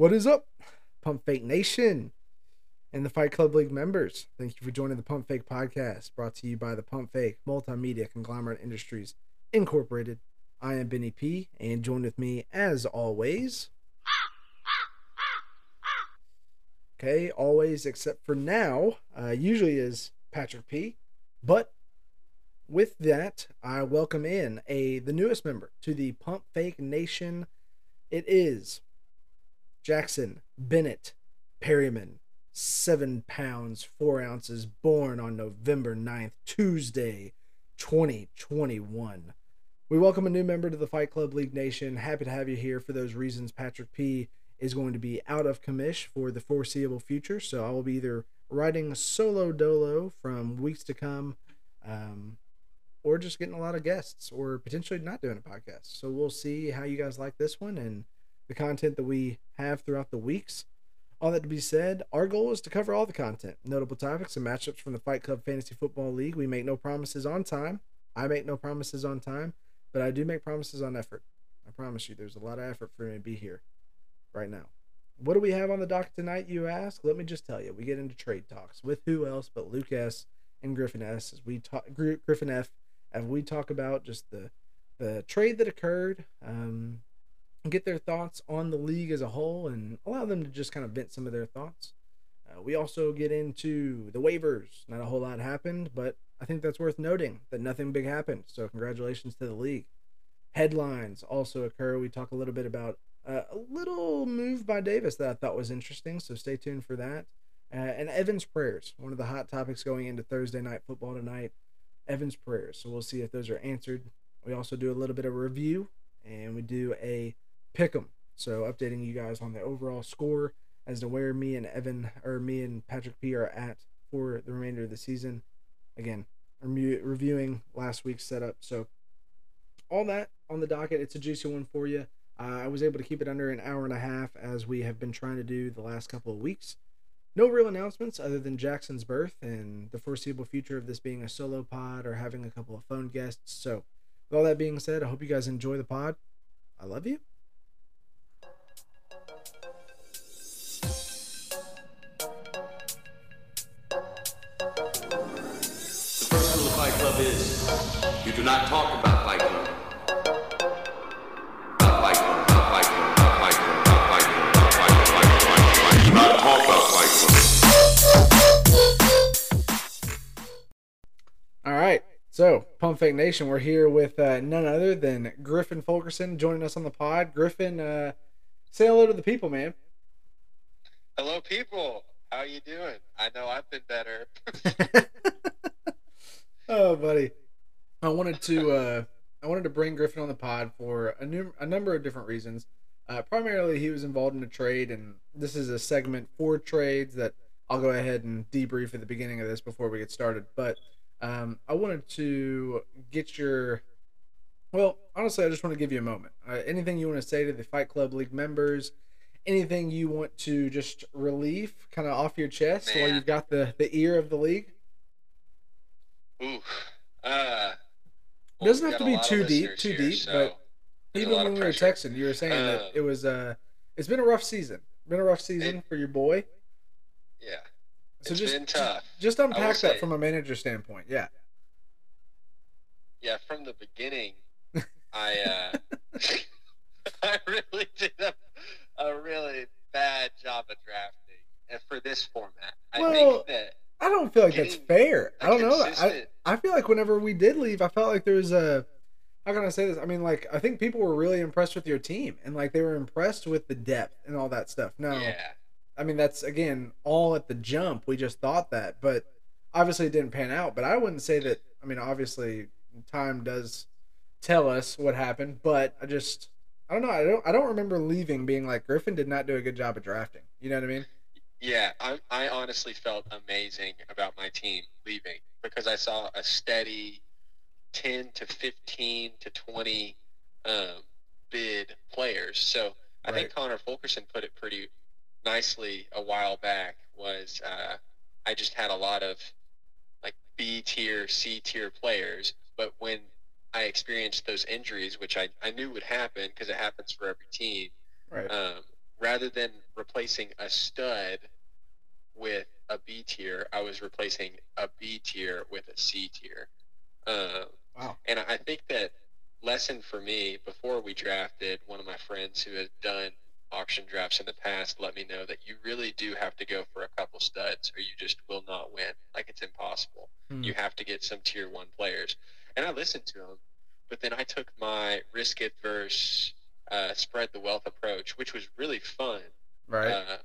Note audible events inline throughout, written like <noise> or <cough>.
What is up, Pump Fake Nation and the Fight Club League members? Thank you for joining the Pump Fake podcast brought to you by the Pump Fake Multimedia Conglomerate Industries Incorporated. I am Benny P, and join with me as always. Okay, always except for now, uh, usually is Patrick P. But with that, I welcome in a the newest member to the Pump Fake Nation. It is Jackson Bennett Perryman, seven pounds, four ounces, born on November 9th, Tuesday, 2021. We welcome a new member to the Fight Club League Nation. Happy to have you here for those reasons. Patrick P is going to be out of commish for the foreseeable future, so I will be either writing solo dolo from weeks to come, um, or just getting a lot of guests, or potentially not doing a podcast. So we'll see how you guys like this one and the content that we have throughout the weeks. All that to be said, our goal is to cover all the content, notable topics, and matchups from the Fight Club Fantasy Football League. We make no promises on time. I make no promises on time, but I do make promises on effort. I promise you, there's a lot of effort for me to be here right now. What do we have on the docket tonight, you ask? Let me just tell you. We get into trade talks with who else but Luke S. and Griffin S. As we talk, Griffin F. As we talk about just the the trade that occurred, um, get their thoughts on the league as a whole and allow them to just kind of vent some of their thoughts. Uh, we also get into the waivers. Not a whole lot happened, but I think that's worth noting that nothing big happened. So, congratulations to the league. Headlines also occur. We talk a little bit about uh, a little move by Davis that I thought was interesting. So, stay tuned for that. Uh, and Evans prayers, one of the hot topics going into Thursday night football tonight. Evans prayers. So, we'll see if those are answered. We also do a little bit of review and we do a pick 'em. So updating you guys on the overall score as to where me and Evan or me and Patrick P are at for the remainder of the season. Again, reviewing last week's setup. So all that on the docket. It's a juicy one for you. Uh, I was able to keep it under an hour and a half as we have been trying to do the last couple of weeks. No real announcements other than Jackson's birth and the foreseeable future of this being a solo pod or having a couple of phone guests. So, with all that being said, I hope you guys enjoy the pod. I love you. Do not talk about Fight Club. About Fight Club, about Fight Club, about Fight Club, about Fight Club, about Fight Club, Fight Club, Fight Club, Fight Club. Do not talk about Fight Club. All right. So, Pump Fake Nation, we're here with uh, none other than Griffin Fulkerson joining us on the pod. Griffin, uh, say hello to the people, man. Hello, people. How you doing? I know I've been better. <laughs> oh, buddy. I wanted to uh, I wanted to bring Griffin on the pod for a, new, a number of different reasons. Uh, primarily, he was involved in a trade, and this is a segment for trades that I'll go ahead and debrief at the beginning of this before we get started. But um, I wanted to get your well, honestly, I just want to give you a moment. Uh, anything you want to say to the Fight Club League members? Anything you want to just relieve, kind of off your chest, Man. while you've got the the ear of the league? Ooh, uh, well, doesn't have to be too deep, too here, deep. So but even when we were texting, you were saying uh, that it was uh, it's been a rough season. Been a rough season it, for your boy. Yeah. So it's just, been tough. Just unpack that from a manager standpoint. Yeah. Yeah, from the beginning, <laughs> I uh, <laughs> I really did a, a really bad job of drafting, for this format, I well, think that I don't feel like that's fair. I don't know. I I feel like whenever we did leave, I felt like there was a how can I say this? I mean, like I think people were really impressed with your team, and like they were impressed with the depth and all that stuff. No, yeah. I mean that's again all at the jump. We just thought that, but obviously it didn't pan out. But I wouldn't say that. I mean, obviously time does tell us what happened, but I just I don't know. I don't I don't remember leaving being like Griffin did not do a good job of drafting. You know what I mean? Yeah, I, I honestly felt amazing about my team leaving because I saw a steady 10 to 15 to 20 um, bid players. So I right. think Connor Fulkerson put it pretty nicely a while back was uh, I just had a lot of like B tier, C tier players, but when I experienced those injuries, which I, I knew would happen because it happens for every team, right. um, rather than replacing a stud with a B tier, I was replacing a B tier with a C tier. Um, Wow. and I think that lesson for me before we drafted, one of my friends who has done auction drafts in the past let me know that you really do have to go for a couple studs or you just will not win. Like it's impossible. Hmm. You have to get some tier one players. And I listened to him, but then I took my risk adverse uh, spread the wealth approach, which was really fun. Right. Uh,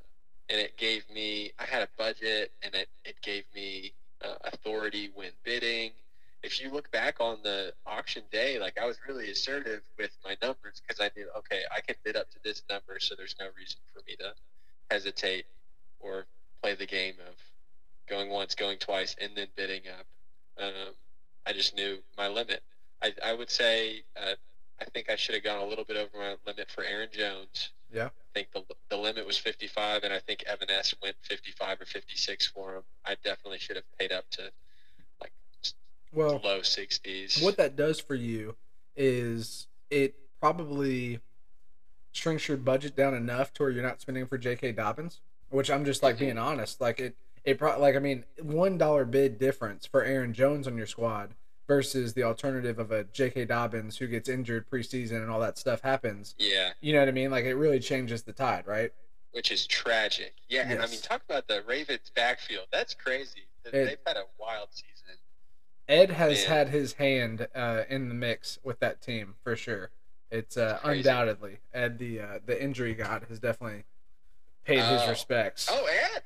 and it gave me, I had a budget and it, it gave me uh, authority when bidding. If you look back on the auction day, like I was really assertive with my numbers because I knew, okay, I can bid up to this number, so there's no reason for me to hesitate or play the game of going once, going twice, and then bidding up. Um, I just knew my limit. I, I would say uh, I think I should have gone a little bit over my limit for Aaron Jones. Yeah. I think the, the limit was 55, and I think Evan S went 55 or 56 for him. I definitely should have paid up to like well, low 60s. what that does for you is it probably shrinks your budget down enough to where you're not spending for J.K. Dobbins, which I'm just like mm-hmm. being honest. Like it, it pro- like I mean, one dollar bid difference for Aaron Jones on your squad versus the alternative of a J.K. Dobbins who gets injured preseason and all that stuff happens. Yeah, You know what I mean? Like it really changes the tide, right? which is tragic. Yeah, and I mean, talk about the Ravens backfield. That's crazy. It- They've had a wild season. Ed has Man. had his hand uh, in the mix with that team for sure. It's uh, undoubtedly Ed, the uh, the injury god, has definitely paid his Oh. respects. Oh, Ed.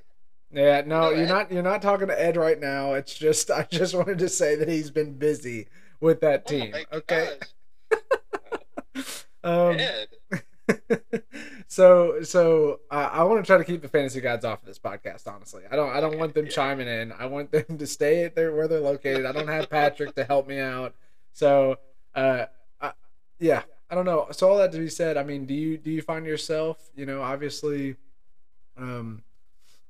Yeah, no, you're not. You're not talking to Ed right now. It's just <laughs> I just wanted to say that he's been busy with that Oh team. my okay. <laughs> Um, Ed. <laughs> so so I, I want to try to keep the fantasy gods off of this podcast. Honestly, I don't I don't want them yeah. chiming in. I want them to stay at their where they're located. I don't have Patrick to help me out. So uh, I, yeah, I don't know. So all that to be said, I mean, do you do you find yourself, you know, obviously, um,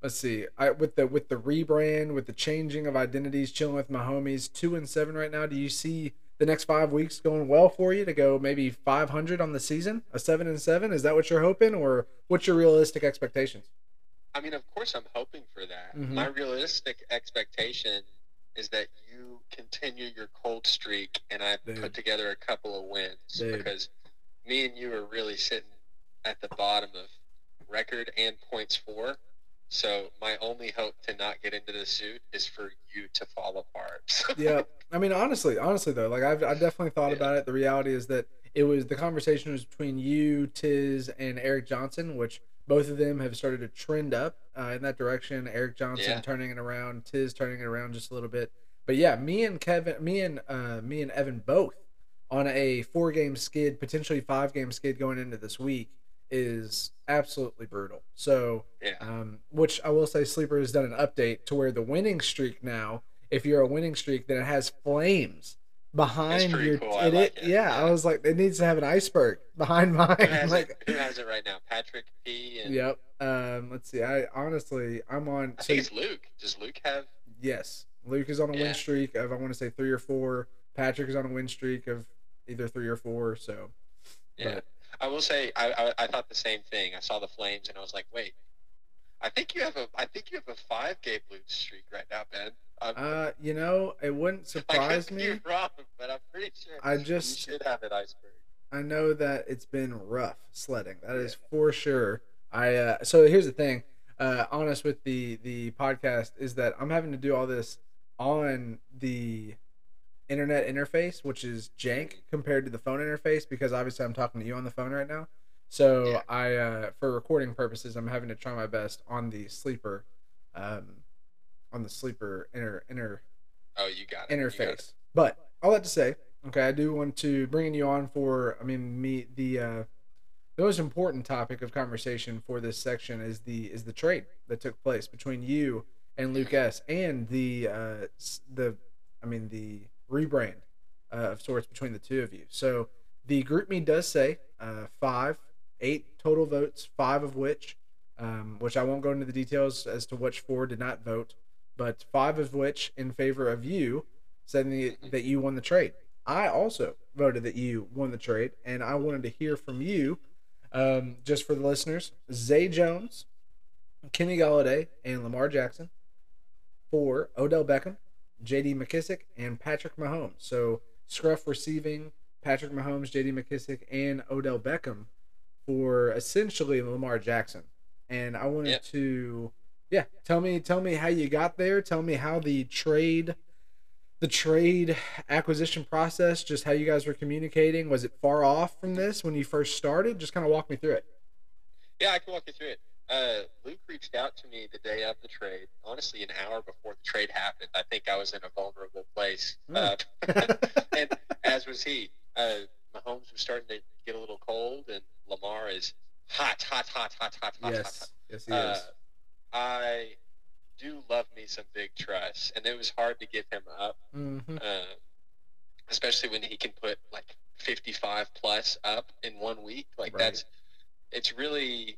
let's see, I with the with the rebrand, with the changing of identities, chilling with my homies, two and seven right now. Do you see? the next five weeks going well for you to go maybe 500 on the season, a seven and seven? Is that what you're hoping, or what's your realistic expectations? I mean, of course, I'm hoping for that. Mhm. My realistic expectation is that you continue your cold streak, and I Dude. put together a couple of wins Dude. because me and you are really sitting at the bottom of record and points for. So my only hope to not get into the suit is for you to fall apart. <laughs> Yeah, I mean, honestly, honestly though, like I've I've definitely thought Yeah. about it. The reality is that it was the conversation was between you, Tiz, and Eric Johnson, which both of them have started to trend up uh, in that direction. Eric Johnson Yeah. turning it around, Tiz turning it around just a little bit. But yeah, me and Kevin, me and uh, me and Evan both on a four game skid, potentially five game skid going into this week is absolutely brutal. So, Yeah. um, which I will say, Sleeper has done an update to where the winning streak now, if you're a winning streak, then it has flames behind your. cool. I like it- it. yeah, I was like, it needs to have an iceberg <laughs> behind mine. who, has like, it, who has it right now? Patrick P. And yep. Um, let's see. I honestly, I'm on. I So think it's Luke. Does Luke have? yes, Luke is on a win streak of I want to say three or four. Patrick is on a win streak of either three or four. So, Yeah. But- I will say I, I I thought the same thing. I saw the flames and I was like, wait, I think you have a I think you have a five game lose streak right now, Ben. I'm, uh, you know, it wouldn't <laughs> I surprise could me. be wrong, but I'm pretty sure I you just should have an iceberg. I know that it's been rough sledding. That is for sure. I uh, so here's the thing. Uh, honest with the the podcast is that I'm having to do all this on the internet interface, which is jank compared to the phone interface because obviously I'm talking to you on the phone right now. So Yeah. I uh, for recording purposes, I'm having to try my best on the sleeper, um, on the sleeper inter inter Oh, you got it. You got it. interface. But all that to say, okay, I do want to bring you on for. I mean, me the uh, the most important topic of conversation for this section is the is the trade that took place between you and Luke S. and the uh, the I mean the rebrand uh, of sorts between the two of you. So the GroupMe does say uh, five, eight total votes, five of which, um, which I won't go into the details as to which four did not vote, but five of which in favor of you, said the, that you won the trade. I also voted that you won the trade, and I wanted to hear from you Um, just for the listeners, Zay Jones, Kenny Golladay, and Lamar Jackson for Odell Beckham, J.D. McKissic, and Patrick Mahomes. So Scruff receiving Patrick Mahomes, J.D. McKissic, and Odell Beckham for essentially Lamar Jackson. And I wanted Yep. to, yeah, tell me, tell me how you got there. Tell me how the trade, the trade acquisition process, just how you guys were communicating. Was it far off from this when you first started? Just kind of walk me through it. Yeah, I can walk you through it. Uh, Luke reached out to me the day of the trade. Honestly, an hour before the trade happened. I think I was in a vulnerable place, uh, <laughs> <laughs> and as was he. Uh, Mahomes was starting to get a little cold, and Lamar is hot, hot, hot, hot, hot, hot, hot, hot. yes, yes, he Uh, is. I do love me some big trust, and it was hard to get him up, Mm-hmm. uh, especially when he can put like 55 plus up in one week. Like Right. that's it's really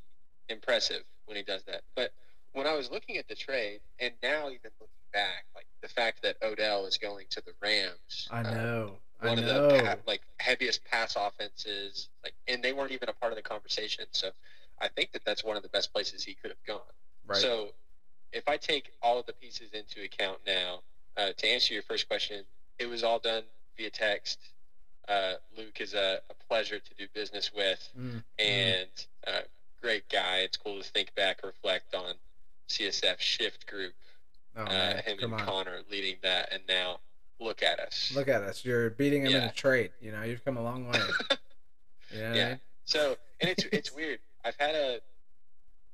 impressive when he does that. But when I was looking at the trade, and now even looking back, like the fact that Odell is going to the Rams, I uh, know. I one of know. the pa- like heaviest pass offenses, like, and they weren't even a part of the conversation. So I think that that's one of the best places he could have gone. right. So if I take all of the pieces into account now, uh, to answer your first question, it was all done via text. Uh, Luke is a, a pleasure to do business with Mm, and uh, great guy. It's cool to think back, reflect on CSF Shift Group, oh, uh, him Come and on. Connor leading that, and now look at us. Look at us. You're beating him in a trade. You know, you've come a long way. <laughs> You know what I Yeah. So, and it's it's weird. I've had a,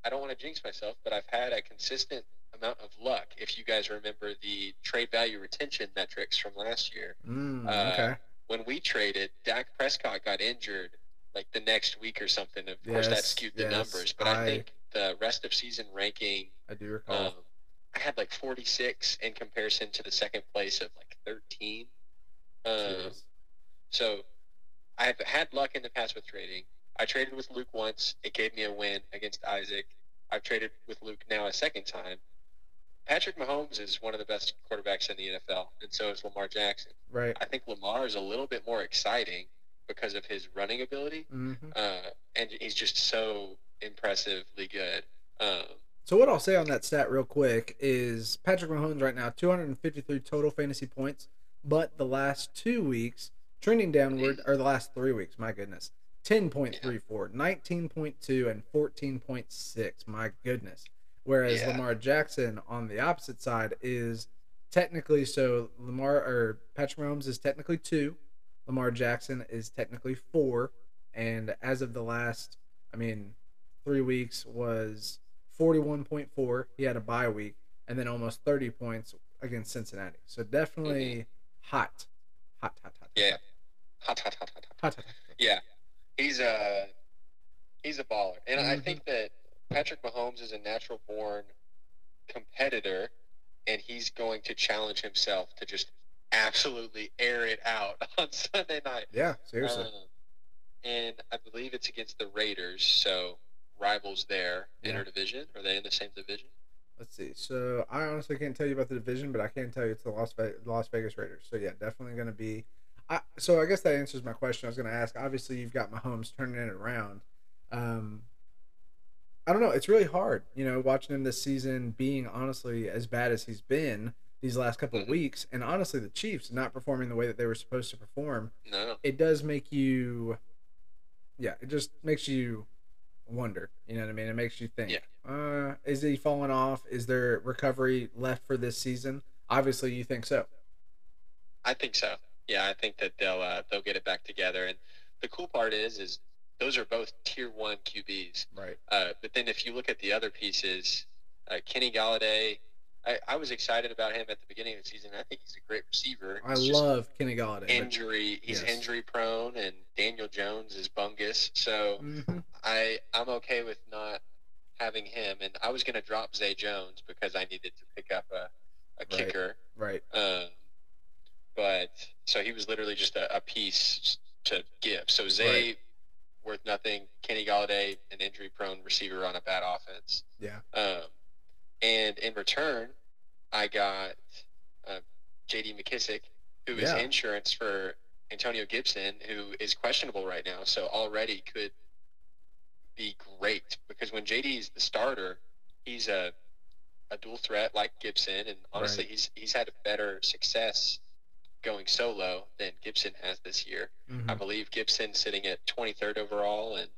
I don't want to jinx myself, but I've had a consistent amount of luck. If you guys remember the trade value retention metrics from last year, Mm, Uh, okay. when we traded, Dak Prescott got injured like the next week or something. Of course, that skewed the yes, numbers, but I, I- think the rest of season ranking, I do recall. um, I had like 46 in comparison to the second place of like 13. Um, so I've had luck in the past with trading. I traded with Luke once. It gave me a win against Isaac. I've traded with Luke now a second time. Patrick Mahomes is one of the best quarterbacks in the NFL, and so is Lamar Jackson. Right. I think Lamar is a little bit more exciting because of his running ability, hmm uh, and he's just so impressively good. Um, So what I'll say on that stat real quick is Patrick Mahomes right now 253 total fantasy points, but the last two weeks trending downward, or the last three weeks, my goodness, 10.34, 19.2, and 14.6. My goodness. Whereas Yeah. Lamar Jackson on the opposite side is technically so Lamar or Patrick Mahomes is technically two, Lamar Jackson is technically four, and as of the last, I mean, three weeks was 41.4. He had a bye week, and then almost 30 points against Cincinnati. So definitely hot, hot, hot, hot. yeah, hot, hot, hot, hot, hot. hot. Yeah, he's a he's a baller, and I Mhm. think that Patrick Mahomes is a natural born competitor, and he's going to challenge himself to just absolutely air it out <laughs> on Sunday night. Yeah, seriously. Um, and I believe it's against the Raiders, so rivals there, Yeah. interdivision. Are they in the same division? Let's see. So I honestly can't tell you about the division, but I can tell you it's the Las, Ve- Las Vegas Raiders. So yeah, definitely going to be. I, so I guess that answers my question. I was going to ask. Obviously, you've got Mahomes turning it around. Um, I don't know. It's really hard, you know, watching him this season being honestly as bad as he's been these last couple of Mhm. weeks, and honestly, the Chiefs not performing the way that they were supposed to perform. No. It does make you, yeah, it just makes you wonder. You know what I mean? It makes you think. Yeah. Uh, is he falling off? Is there recovery left for this season? Obviously, you think so. I think so. Yeah, I think that they'll uh, they'll get it back together. And the cool part is, is those are both tier one QBs. Right. Uh, but then if you look at the other pieces, uh, Kenny Golladay, I, I was excited about him at the beginning of the season. I think he's a great receiver. I It's just love Kenny Golladay. injury. He's yes. injury prone, and Daniel Jones is bungus. So Mhm. I I'm okay with not having him. And I was going to drop Zay Jones because I needed to pick up a, a kicker. Right. Um, but so he was literally just a, a piece to give. So Zay worth nothing. Kenny Golladay, an injury prone receiver on a bad offense. Yeah. Um, and in return, I got uh, J.D. McKissic, who is Yeah. insurance for Antonio Gibson, who is questionable right now. So already could be great because when JD is the starter, he's a a dual threat like Gibson, and honestly, Right. he's he's had a better success going solo than Gibson has this year. I Mhm. believe Gibson sitting at 23rd overall, and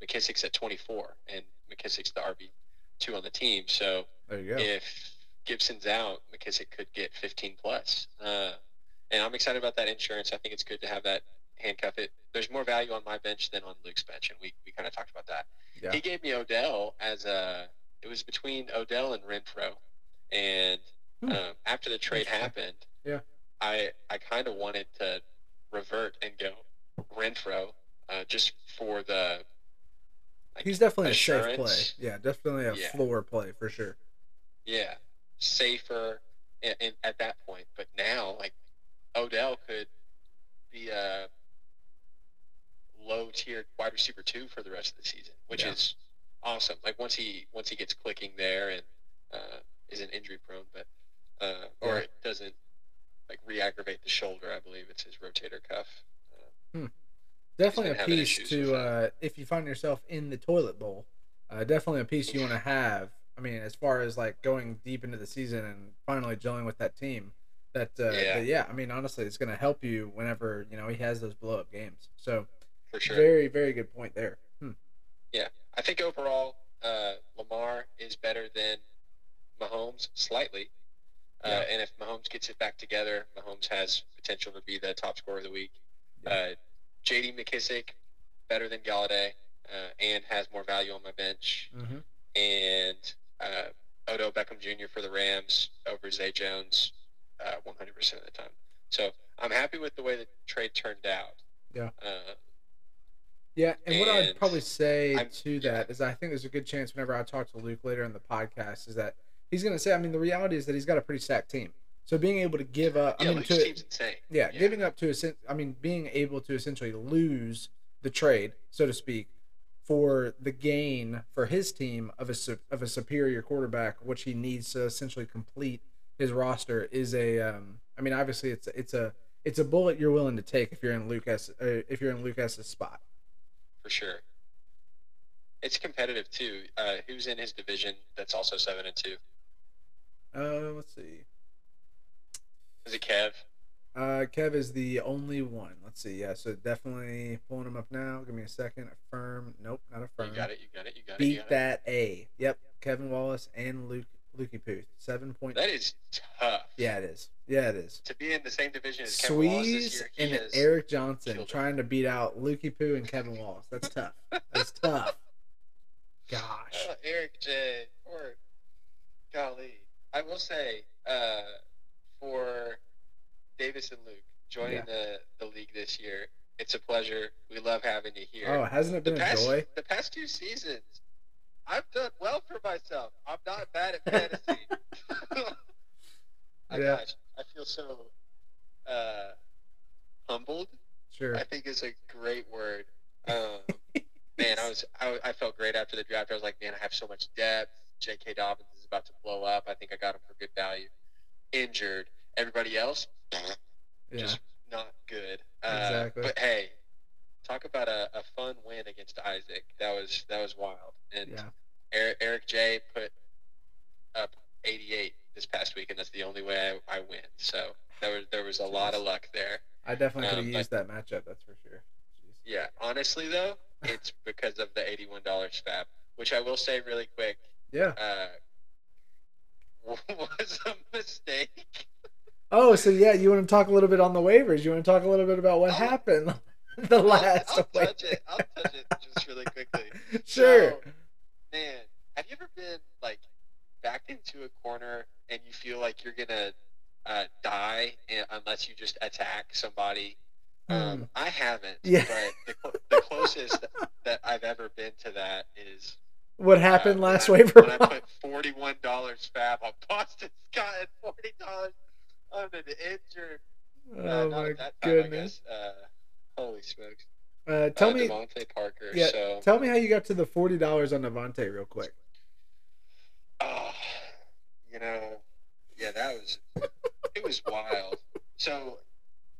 McKissic's at 24, and McKissic's the RB two on the team. So There you go. if Gibson's out, McKissic could get 15 plus. Uh, and I'm excited about that insurance. I think it's good to have that handcuff. It there's more value on my bench than on Luke's bench, and we, we kind of talked about that. Yeah. He gave me Odell as a. It was between Odell and Renfrow, and Hmm. um, after the trade happened, Yeah. I I kind of wanted to revert and go Renfrow, uh, just for the. Like, He's definitely a safe play. Yeah, definitely a Yeah. floor play for sure. Yeah, safer in, in, at that point. But now, like Odell could be a low tier wide receiver two for the rest of the season, which Yeah. is awesome. Like once he once he gets clicking there and uh, isn't injury prone, but uh, or Yeah. it doesn't like re-aggravate the shoulder. I believe it's his rotator cuff. Uh, Definitely a piece to uh, if you find yourself in the toilet bowl. Uh, definitely a piece you want to have. I mean, as far as like going deep into the season and finally gelling with that team, that uh, Yeah. yeah. yeah, I mean, honestly, it's going to help you whenever you know he has those blow up games. So for sure. very, very good point there. Hmm. I think overall, uh, Lamar is better than Mahomes slightly. Uh, Yeah. and if Mahomes gets it back together, Mahomes has potential to be the top scorer of the week. Yeah. Uh, J.D. McKissic better than Golladay uh, and has more value on my bench. Mm-hmm. And uh, Odell Beckham Jr. for the Rams over Zay Jones uh, 100% of the time. So I'm happy with the way the trade turned out. Yeah. Uh, Yeah, and, what I'd probably say I'm- to yeah. that is I think there's a good chance whenever I talk to Luke later in the podcast is that he's going to say, I mean, the reality is that he's got a pretty stacked team. So being able to give up, yeah, I mean, to, insane. yeah, giving up to, I mean, being able to essentially lose the trade, so to speak, for the gain for his team of a of a superior quarterback, which he needs to essentially complete his roster, is a. Um, I mean, obviously, it's it's a it's a bullet you're willing to take if you're in Lucas uh, if you're in Lucas's spot. for sure. It's competitive too. Uh, who's in his division that's also seven and two? Uh, let's see. Is it Kev? Uh, Kev is the only one. Let's see. Yeah, so definitely pulling him up now. Give me a second. Affirm. Nope, not affirm. You got it. You got it. You got it. Beat got it. that A. Yep. Kevin Wallace and Luke Lukey Puth. Seven point. That is tough. Yeah, it is. Yeah, it is. To be in the same division as Kevin Sweeze and Eric Johnson trying to beat out Lukey Poo and Kevin Wallace. That's tough. That's <laughs> tough. Gosh. Oh, Eric J. Or golly, I will say uh, for Davis and Luke joining Yeah. the the league this year, it's a pleasure. We love having you here. Oh, hasn't it the been a past, joy? The past two seasons, I've done well for myself. I'm not bad at fantasy. <laughs> I Yeah. gosh, I feel so uh, humbled. Sure. I think is a great word. Um, man, I was I, I felt great after the draft. I was like, man, I have so much depth. J.K. Dobbins is about to blow up. I think I got him for good value. Injured. Everybody else, Yeah. just not good. Uh, Exactly. But hey, talk about a, a fun win against Isaac. That was that was wild. And Yeah. Eric, Eric J put up 88 this past week, and that's the only way I, I win. So there was there was a lot of luck there. I definitely could Um, have but- used that matchup. That's for sure. Jeez. Yeah, honestly though, <laughs> it's because of the eighty-one dollars fab, which I will say really quick Yeah. uh, <laughs> was a mistake. Oh, so yeah, you want to talk a little bit on the waivers? You want to talk a little bit about what I'll- happened <laughs> the last I'll, I'll touch it. I'll touch it just really quickly. <laughs> Sure. So, man, have you ever been like backed into a corner and you feel like you're gonna uh, die unless you just attack somebody? Um, I haven't. Yeah. But the, the closest that I've ever been to that is What happened uh, last I- waiver? When I put forty-one dollars fab on Boston <laughs> Scott and forty dollars on an injured. uh, oh not my time, goodness! Uh, holy smokes! Uh, tell uh, me, DeVante Parker. yeah, So, tell me how you got to the forty dollars on DeVante real quick. oh, you know, yeah, that was it was wild. So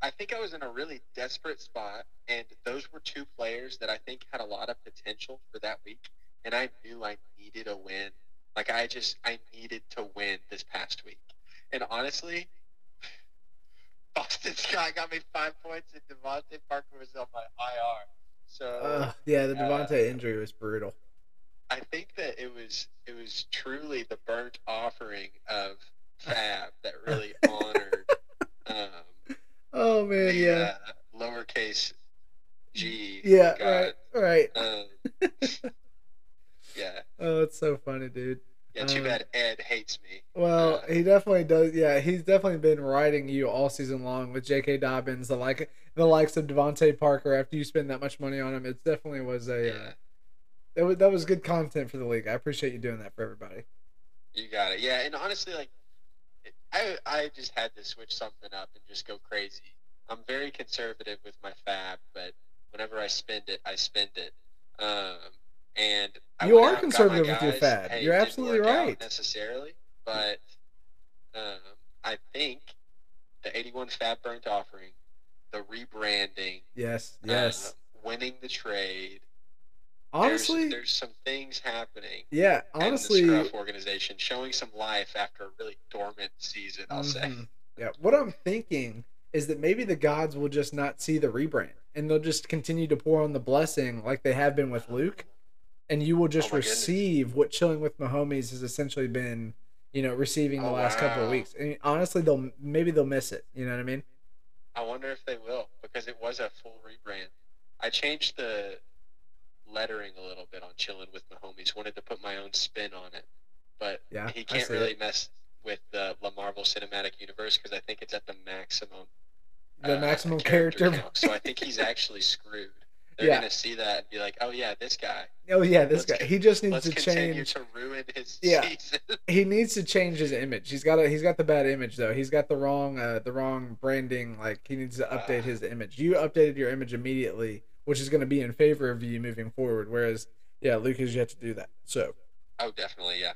I think I was in a really desperate spot, and those were two players that I think had a lot of potential for that week, and I knew I needed a win. Like I just I needed to win this past week, and honestly, <laughs> Boston Scott got me five points, and DeVante Parker was on my IR. So Uh, yeah, the uh, injury was brutal. I think that it was it was truly the burnt offering of Fab that really <laughs> honored um, Oh man, the yeah, uh, lowercase G. yeah, God. right, right. Um, <laughs> yeah, Oh, it's so funny, dude. yeah. Too Uh, bad Ed hates me. Well, Uh, he definitely does. Yeah, he's definitely been riding you all season long with J.K. Dobbins, the like the likes of DeVante Parker. After you spend that much money on him, it definitely was a. Yeah, Uh, that was that was good content for the league. I appreciate you doing that for everybody. you got it. Yeah, and honestly, like, I I just had to switch something up and just go crazy. I'm very conservative with my Fab, but whenever I spend it, I spend it. Um, and I You are conservative with your fab. Hey, You're absolutely right. necessarily, but um, I think the 81 Fab burnt offering, the rebranding, Yes, uh, yes. winning the trade. honestly, there's, there's some things happening. yeah. Honestly, the Scruff organization showing some life after a really dormant season. I'll say. Mhm. Yeah. What I'm thinking is that maybe the gods will just not see the rebrand, and they'll just continue to pour on the blessing like they have been with Luke, and you will just Oh my goodness. receive what chilling with Mahomes has essentially been, you know, receiving the Oh, last couple of weeks. And honestly, they'll maybe they'll miss it. You know what I mean? I wonder if they will because it was a full rebrand. I changed the lettering a little bit on chilling with Mahomes. Wanted to put my own spin on it, but Yeah, he can't really it. mess with the La Marvel Cinematic Universe because I think it's at the maximum. The uh, maximum character. count. So I think he's <laughs> actually screwed. They're Yeah. gonna see that and be like, "Oh yeah, this guy. oh yeah, this Let's guy. He just needs Let's to continue change. to ruin his <laughs> Yeah. season." <laughs> he needs to change his image. He's got a he's got the bad image though. He's got the wrong uh the wrong branding. Like he needs to update Ah. his image. You updated your image immediately, which is going to be in favor of you moving forward. Whereas yeah, Luke has yet to do that. So oh, definitely, yeah.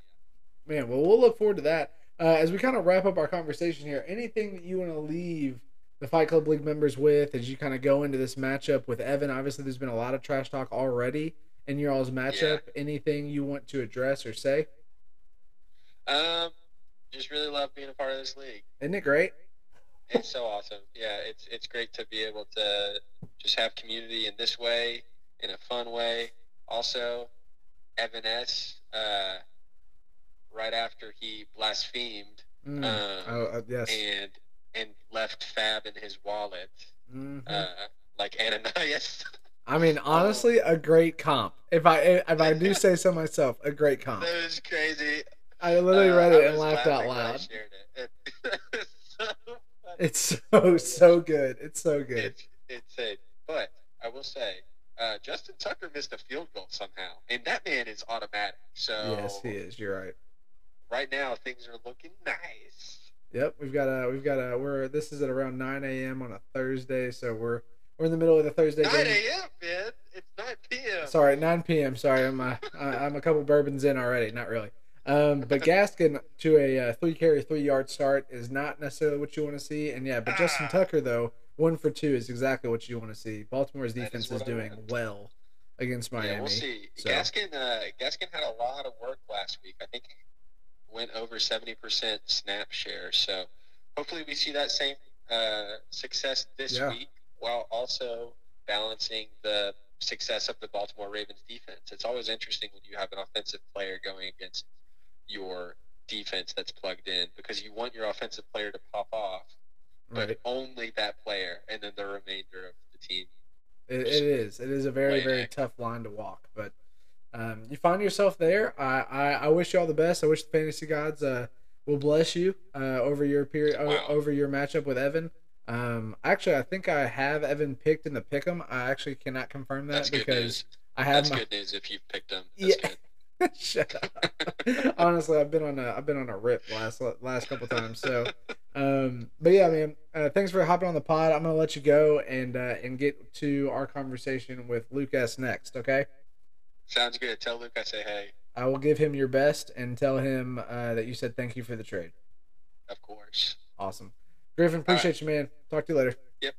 man, well we'll look forward to that. Uh, as we kind of wrap up our conversation here, anything that you want to leave the Fight Club League members with as you kind of go into this matchup with Evan? Obviously, there's been a lot of trash talk already in your all's matchup. Anything you want to address or say? Um, just really love being a part of this league. Isn't it great? it's so awesome. Yeah, it's it's great to be able to just have community in this way, in a fun way. Also, Evan S. Uh, right after he blasphemed Mm. um, oh, uh, yes. and and left Fab in his wallet, Mhm. uh, like Ananias. I mean, <laughs> honestly, a great comp. If I if I do <laughs> say so myself, a great comp. that was crazy. I literally Uh, read it and laughed out loud. it. It- <laughs> so. It's so so good. It's so good. It's it's a but I will say, uh, Justin Tucker missed a field goal somehow, and that man is automatic. So Yes, he is. You're right. right now things are looking nice. Yep, we've got a we've got a we're this is at around 9 a.m. on a Thursday, so we're we're in the middle of the Thursday 9 a.m. man, it's 9 p.m. Sorry, 9 p.m. Sorry, I'm I- I'm a couple bourbons in already. Not really. Um, but Gaskin to a uh, three carry three yard start is not necessarily what you want to see, and yeah, but Justin Ah. Tucker though one for two is exactly what you want to see. Baltimore's defense is, what I doing well against Miami. Yeah, we'll see. so- Gaskin, uh, Gaskin had a lot of work last week. I think went over 70% snap share. So hopefully we see that same uh, success this Yeah. week while also balancing the success of the Baltimore Ravens defense. It's always interesting when you have an offensive player going against your defense that's plugged in because you want your offensive player to pop off, but Right. only that player and then the remainder of the team. It, it is. It is a very very tough line to walk, but um, you find yourself there. I, I I wish you all the best. I wish the fantasy gods uh will bless you uh over your period Wow. over your matchup with Evan. Um, actually, I think I have Evan picked in the pick'em. I actually cannot confirm that That's because. I have That's my good news if you've picked him. That's Yeah. <laughs> Shut up. <laughs> Honestly, I've been on a I've been on a rip last last couple times. So, um, but yeah, man. Uh, thanks for hopping on the pod. I'm gonna let you go and uh, and get to our conversation with Lucas next. Okay. Sounds good. Tell Luke I say hey. I will give him your best and tell him uh, that you said thank you for the trade. Of course. Awesome. Griffin, appreciate you, man. Talk to you later. Yep.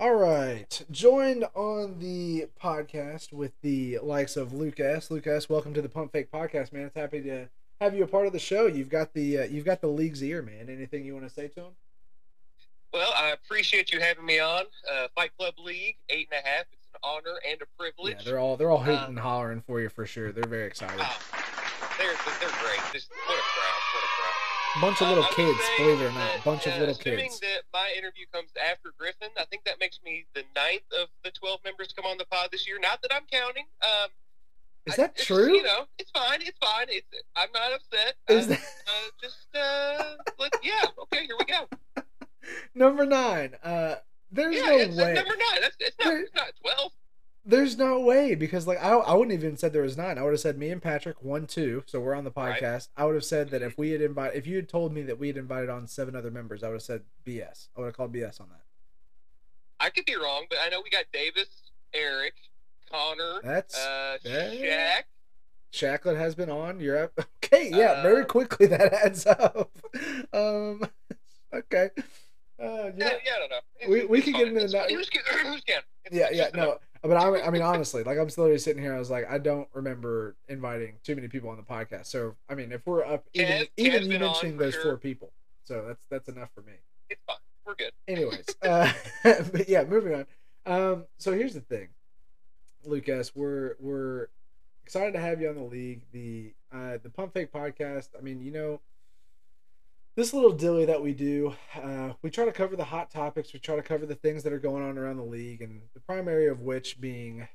All right. Joined on the podcast with the likes of Lucas. Lucas, welcome to the Pump Fake Podcast, man. It's happy to have you a part of the show. You've got the uh, you've got the league's ear, man. Anything you want to say to him? Well, I appreciate you having me on. Uh, Fight Club League, eight and a half. It's an honor and a privilege. Yeah, they're all they're all hooting Um, and hollering for you for sure. They're very excited. Wow. They're, they're great. Just what a crowd. What a crowd. Bunch of Uh, little I would kids, believe it or not. that, Bunch of uh, little assuming kids. that my interview comes after Griffin, I think that makes me the ninth of the 12 members come on the pod this year. Not that I'm counting. Um, Is that it's, true? You know, it's fine. It's fine. It's, I'm not upset. Is Uh, that uh, just, uh, let, yeah, okay, here we go. Number nine? Uh, there's yeah, no it's, way. it's number nine. That's, it's, not, There- it's not 12. There's no way because like I, I wouldn't even said there was nine. I would have said me and Patrick one two. So we're on the Right. podcast. I would have said that if we had invited, if you had told me that we had invited on seven other members, I would have said BS. I would have called BS on that. I could be wrong, but I know we got Davis, Eric, Connor, That's uh, that- Shaq. Shacklet has been on. You're up. <laughs> Okay, yeah, very Uh, quickly that adds up. <laughs> Um, <laughs> okay. Uh, Yeah, yeah, I don't know. It's- We- we it's could get into fine. Who's? Who's counting? Yeah, yeah. No, but I, I mean, <laughs> honestly, like I'm literally sitting here. I was like, I don't remember inviting too many people on the podcast. So, I mean, if we're up, even Kev- even you mentioning those sure. four people, so that's that's enough for me. It's fine. We're good. Anyways, <laughs> uh, <laughs> but yeah, moving on. Um, so here's the thing, Lucas, we're we're excited to have you on the league. The uh, the Pump Fake podcast. I mean, you know, this little dilly that we do, uh, we try to cover the hot topics. We try to cover the things that are going on around the league, and the primary of which being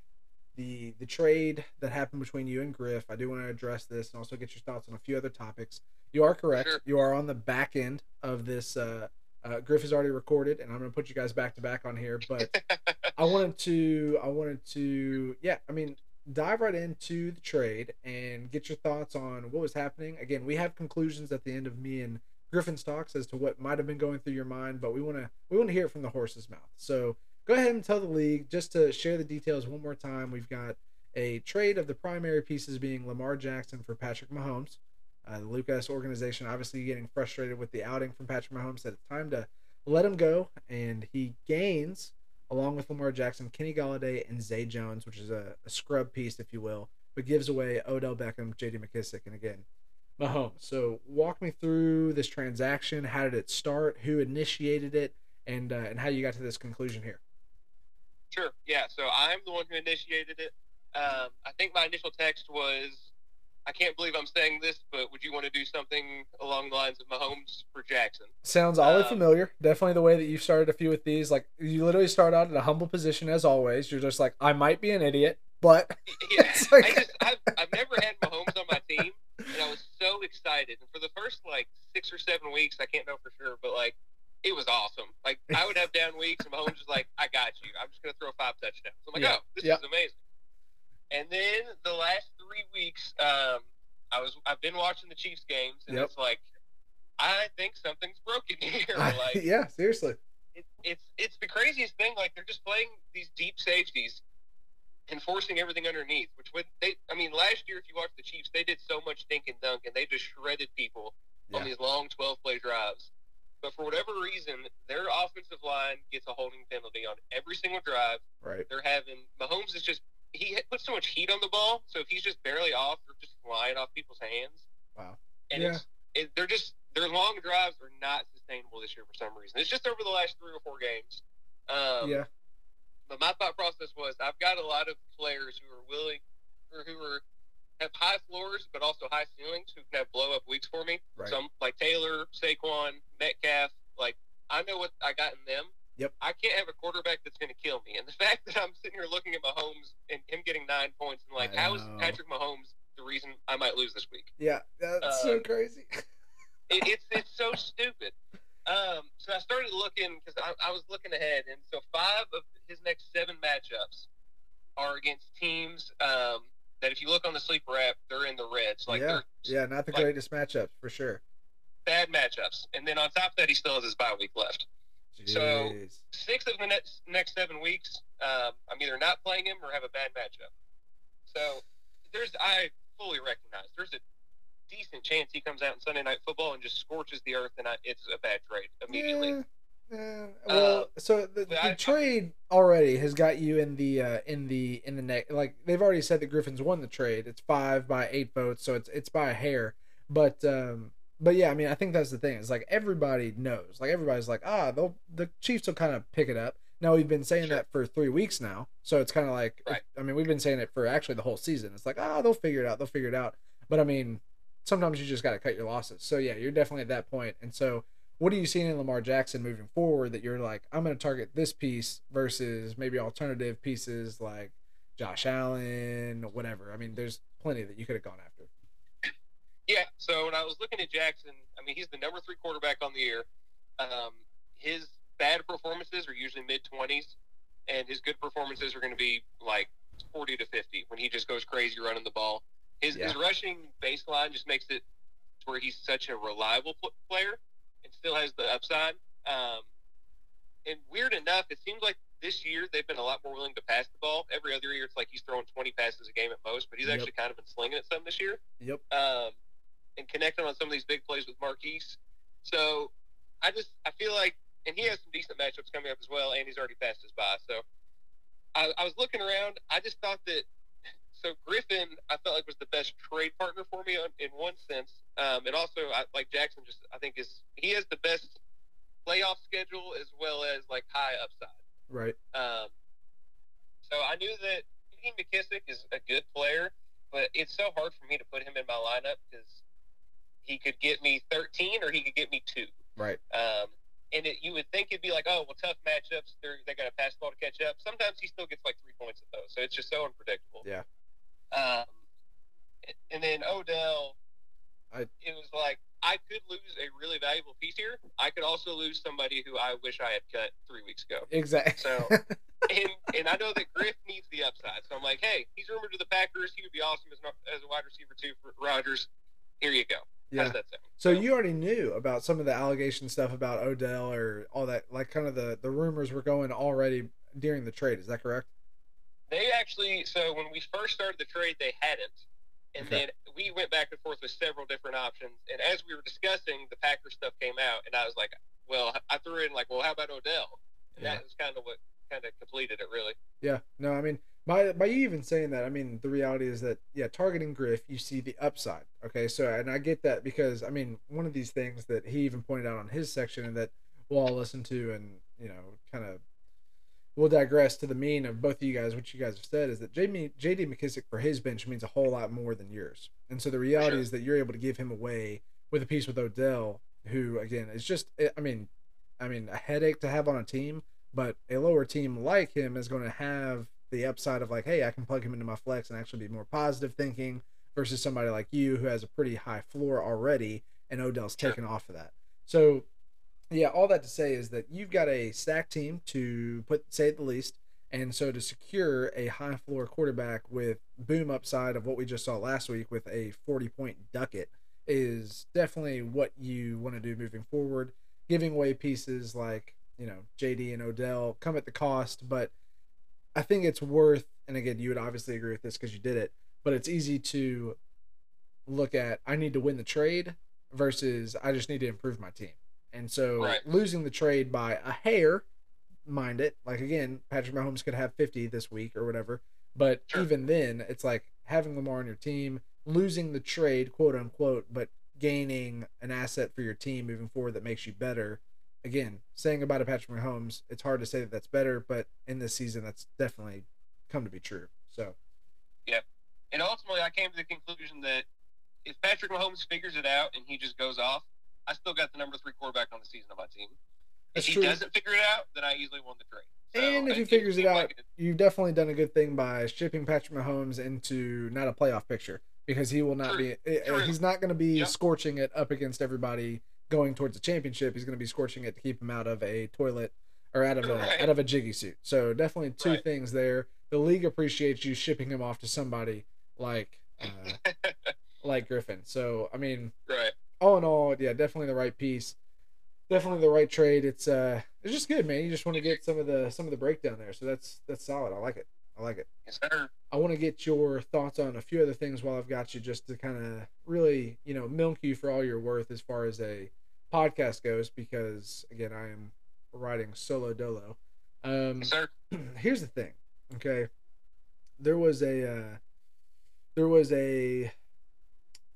the the trade that happened between you and Griff. I do want to address this and also get your thoughts on a few other topics. You are correct. Sure. You are on the back end of this. Uh, uh, Griff is already recorded, and I'm going to put you guys back to back on here. But <laughs> I wanted to, I wanted to, yeah, I mean, dive right into the trade and get your thoughts on what was happening. Again, we have conclusions at the end of me and Griffin's talks as to what might have been going through your mind, but we want to, we want to hear it from the horse's mouth. So go ahead and tell the league just to share the details one more time. We've got a trade of the primary pieces being Lamar Jackson for Patrick Mahomes. Uh, the Lucas organization obviously getting frustrated with the outing from Patrick Mahomes. Said it's time to let him go, and he gains along with Lamar Jackson, Kenny Golladay, and Zay Jones, which is a, a scrub piece, if you will, but gives away Odell Beckham, J.D. McKissic, and again Mahomes. So walk me through this transaction. How did it start? Who initiated it? And uh, and how you got to this conclusion here? Sure. Yeah. So I'm the one who initiated it. Um, I think my initial text was, "I can't believe I'm saying this, but would you want to do something along the lines of Mahomes for Jackson?" Sounds oddly Um, familiar. Definitely the way that you've started a few with these. Like you literally start out in a humble position as always. You're just like, I might be an idiot, but <laughs> Yeah. <laughs> Like- I just I've, I've never had <laughs> Mahomes on my team, and I was so excited. And for the first like six or seven weeks, I can't know for sure, but like it was awesome. Like I would have down weeks, and Mahomes was like, "I got you. I'm just gonna throw five touchdowns." I'm like, Yeah. "Oh, this Yeah. is amazing." And then the last three weeks, um, I was I've been watching the Chiefs games, and Yep. it's like I think something's broken <laughs> here. Like yeah, seriously. it, it's it's the craziest thing. Like they're just playing these deep safeties and forcing everything underneath. Which would they? I mean, last year if you watch the Chiefs, they did so much dink and dunk, and they just shredded people on these long twelve play drives. But for whatever reason, their offensive line gets a holding penalty on every single drive. Right. They're having Mahomes is just he puts so much heat on the ball. So if he's just barely off, they're just flying off people's hands. Wow. And Yeah. it's it, they're just their long drives are not sustainable this year for some reason. It's just over the last three or four games. Um, yeah. But my thought process was I've got a lot of players who are willing or who are have high floors but also high ceilings who can have blow up weeks for me. Right. Some like Taylor, Saquon, Metcalf. Like I know what I got in them. Yep. I can't have a quarterback that's going to kill me. And the <laughs> fact that I'm sitting here looking at Mahomes and him getting nine points and like, how is. Patrick Mahomes the reason I might lose this week? Yeah. That's so Uh, crazy. <laughs> it, it's it's so stupid. Um, so I started looking because I, I was looking ahead, and so five of his next seven matchups are against teams um, that, if you look on the sleeper app, they're in the reds. Like yeah. Yeah. Not the like- greatest matchups for sure. bad matchups. And then on top of that, he still has his bye week left. So- Six of the next next seven weeks, um, I'm either not playing him or have a bad matchup. So there's I fully recognize there's a decent chance he comes out in Sunday Night Football and just scorches the earth, and I, it's a bad trade immediately. Yeah, yeah. Well, Uh, so the, the I- I- trade already has got you in the uh, in the in the neck. Like they've already said that Griffins won the trade. It's five by eight votes, so it's it's by a hair. But um, but yeah, I mean, I think that's the thing. It's like everybody knows. Like everybody's like, ah, they'll the Chiefs will kind of pick it up. Now we've been saying Sure. that for three weeks now, so it's kind of like, Right. I mean, we've been saying it for actually the whole season. It's like, ah, they'll figure it out. They'll figure it out. But I mean, sometimes you just got to cut your losses. So yeah, you're definitely at that point. And so, what are you seeing in Lamar Jackson moving forward that you're like, I'm going to target this piece versus maybe alternative pieces like Josh Allen, or whatever. I mean, there's plenty that you could have gone after. Yeah. So when I was looking at Jackson, I mean, he's the number three quarterback on the year. Um, his bad performances are usually mid twenties, and his good performances are going to be like forty to fifty when he just goes crazy running the ball. His his rushing baseline just makes it where he's such a reliable pl- player and still has the upside. Um, and weird enough, it seems like this year they've been a lot more willing to pass the ball. Every other year, it's like he's throwing 20 passes a game at most, but he's Yep. actually kind of been slinging it some this year Yep. um, and connecting on some of these big plays with Marquise. So I just I feel like, and he has some decent matchups coming up as well, and he's already passed his by. So I, I was looking around. I just thought that so Griffin I felt like was the best trade partner for me on, in one sense, um, and also I, like Jackson just I think is he has the best playoff schedule as well as like high upside. Right. Um, so I knew that J.D. McKissic is a good player, but it's so hard for me to put him in my lineup because he could get me 13 or he could get me two. Right. Um, and it, you would think it'd be like, oh, well, tough matchups. They're they got to pass the ball to catch up. Sometimes he still gets like three points at those, so it's just so unpredictable. Yeah. Um, and then Odell, I- it was like I could lose a really valuable piece here. I could also lose somebody who I wish I had cut three weeks ago Exactly. So- <laughs> and and I know that Griff needs the upside. So I'm like, hey, he's rumored to the Packers. He would be awesome as, as a wide receiver too for Rodgers. Here you go. Yeah. does that sound? So you already knew about some of the allegation stuff about Odell or all that, like kind of the the rumors were going already during the trade. Is that correct? They actually, so when we first started the trade, they hadn't. And Okay. then we went back and forth with several different options. And as we were discussing, the Packers stuff came out, and I was like, well, I threw in like, well, how about Odell? And Yeah. that was kind of what kind of completed it, really. Yeah. No, I mean, by by you even saying that, I mean, the reality is that yeah, targeting Griff, you see the upside. Okay, so and I get that because I mean, one of these things that he even pointed out on his section and that we'll all listen to and you know, kind of we'll digress to the mean of both of you guys. What you guys have said is that JD JD McKissic for his bench means a whole lot more than yours, and so the reality Sure. is that you're able to give him away with a piece with Odell, who again is just eh, I mean, I mean a headache to have on a team but a lower team like him is going to have the upside of like, hey, I can plug him into my flex and actually be more positive thinking versus somebody like you who has a pretty high floor already and Odell's Sure. taken off of that. So, yeah, all that to say is that you've got a stack team to put say at the least, and so to secure a high floor quarterback with boom upside of what we just saw last week with a 40 point ducket is definitely what you want to do moving forward. Giving away pieces like you know JD and Odell come at the cost, but I think it's worth. And again, you would obviously agree with this because you did it, but it's easy to look at. I need to win the trade versus I just need to improve my team. And so Right. losing the trade by a hair, mind it. Like again, Patrick Mahomes could have 50 this week or whatever. But Sure. even then, it's like having Lamar on your team, losing the trade, quote unquote, but gaining an asset for your team moving forward that makes you better. Again, saying about a Patrick Mahomes, it's hard to say that that's better, but in this season, that's definitely come to be true. So, yeah. And ultimately, I came to the conclusion that if Patrick Mahomes figures it out and he just goes off, I still got the number three quarterback on the season on my team. That's if he true. doesn't figure it out, then I easily won the trade. So and if he figures it out, like it- you've definitely done a good thing by shipping Patrick Mahomes into not a playoff picture because he will not True. be. eh, True. He's not going to be Yep. scorching it up against everybody going towards the championship. He's going to be scorching it to keep him out of a toilet or out of a Right. out of a jiggy suit. So definitely two Right. things there. The league appreciates you shipping him off to somebody like uh, <laughs> like Griffin. So I mean, right. All in all, yeah, definitely the right piece. Definitely the right trade. It's uh it's just good, man. You just want to get some of the some of the breakdown there. So that's that's solid. I like it. I like it. Yes, sir. I want to get your thoughts on a few other things while I've got you, just to kind of really, you know, milk you for all your worth as far as a podcast goes, because again, I am writing solo dolo. Um, Yes, sir. <clears throat> here's the thing, okay? There was a uh, there was a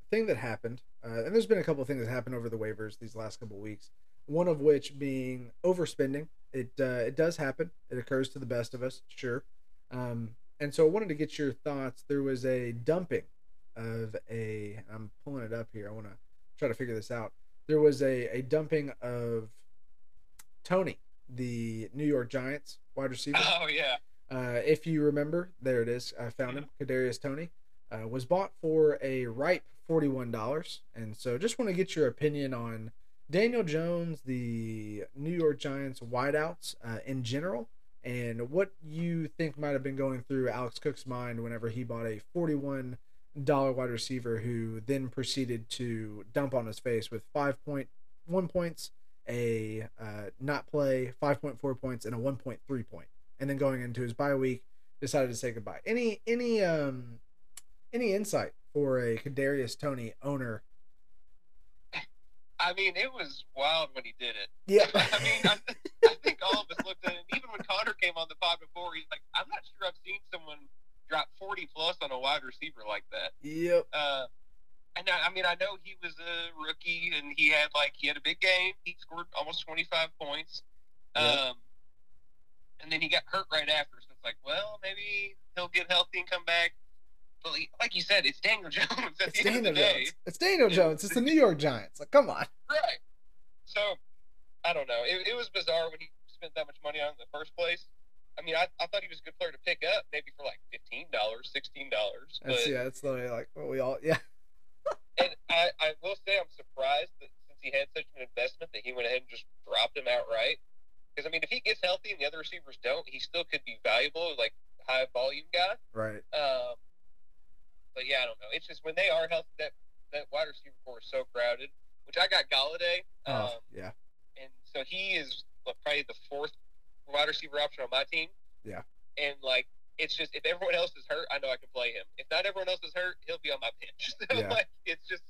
thing that happened, uh, and there's been a couple of things that happened over the waivers these last couple of weeks. One of which being overspending. It uh, it does happen. It occurs to the best of us, sure. Um, and so I wanted to get your thoughts. There was a dumping of a. I'm pulling it up here. I want to try to figure this out. There was a a dumping of Toney, the New York Giants wide receiver. Oh yeah. Uh, if you remember, there it is. I found him. Kadarius Toney uh, was bought for a ripe forty-one dollars, and so just want to get your opinion on Daniel Jones, the New York Giants wideouts uh, in general, and what you think might have been going through Alex Cook's mind whenever he bought a forty-one dollar wide receiver who then proceeded to dump on his face with five point one points, a uh, not play, five point four points, and a one point three point and then going into his bye week decided to say goodbye. Any any um any insight for a Kadarius Toney owner? I mean, it was wild when he did it. Yeah. <laughs> I mean, I, I think all of us looked at it. And even when Connor came on the pod before, he's like, I'm not sure I've seen someone drop 40 plus on a wide receiver like that. yep. Uh, and I, I mean, I know he was a rookie and he had like he had a big game. He scored almost 25 points. Yep. Um, and then he got hurt right after. So it's like, well, maybe he'll get healthy and come back. But like you said, it's Daniel <laughs> Jones It's Daniel of the day. Jones. It's Daniel Jones. It's the New York Giants. Like, come on. Right. So, I don't know. It, it was bizarre when he spent that much money on in the first place. I mean, I, I thought he was a good player to pick up, maybe for like fifteen dollars, sixteen dollars. Yeah. That's literally like what we all yeah. and I, I will say I'm surprised that since he had such an investment that he went ahead and just dropped him outright. Because I mean, if he gets healthy and the other receivers don't, he still could be valuable, like high volume guy. Right. Um, but yeah, I don't know. It's just when they are healthy, that that wide receiver core is so crowded. Which I got Golladay. Um, Oh yeah. and so he is probably the fourth wide receiver option on my team. Yeah. And like, it's just if everyone else is hurt, I know I can play him. If not everyone else is hurt, he'll be on my bench. <laughs> So Yeah. like, it's just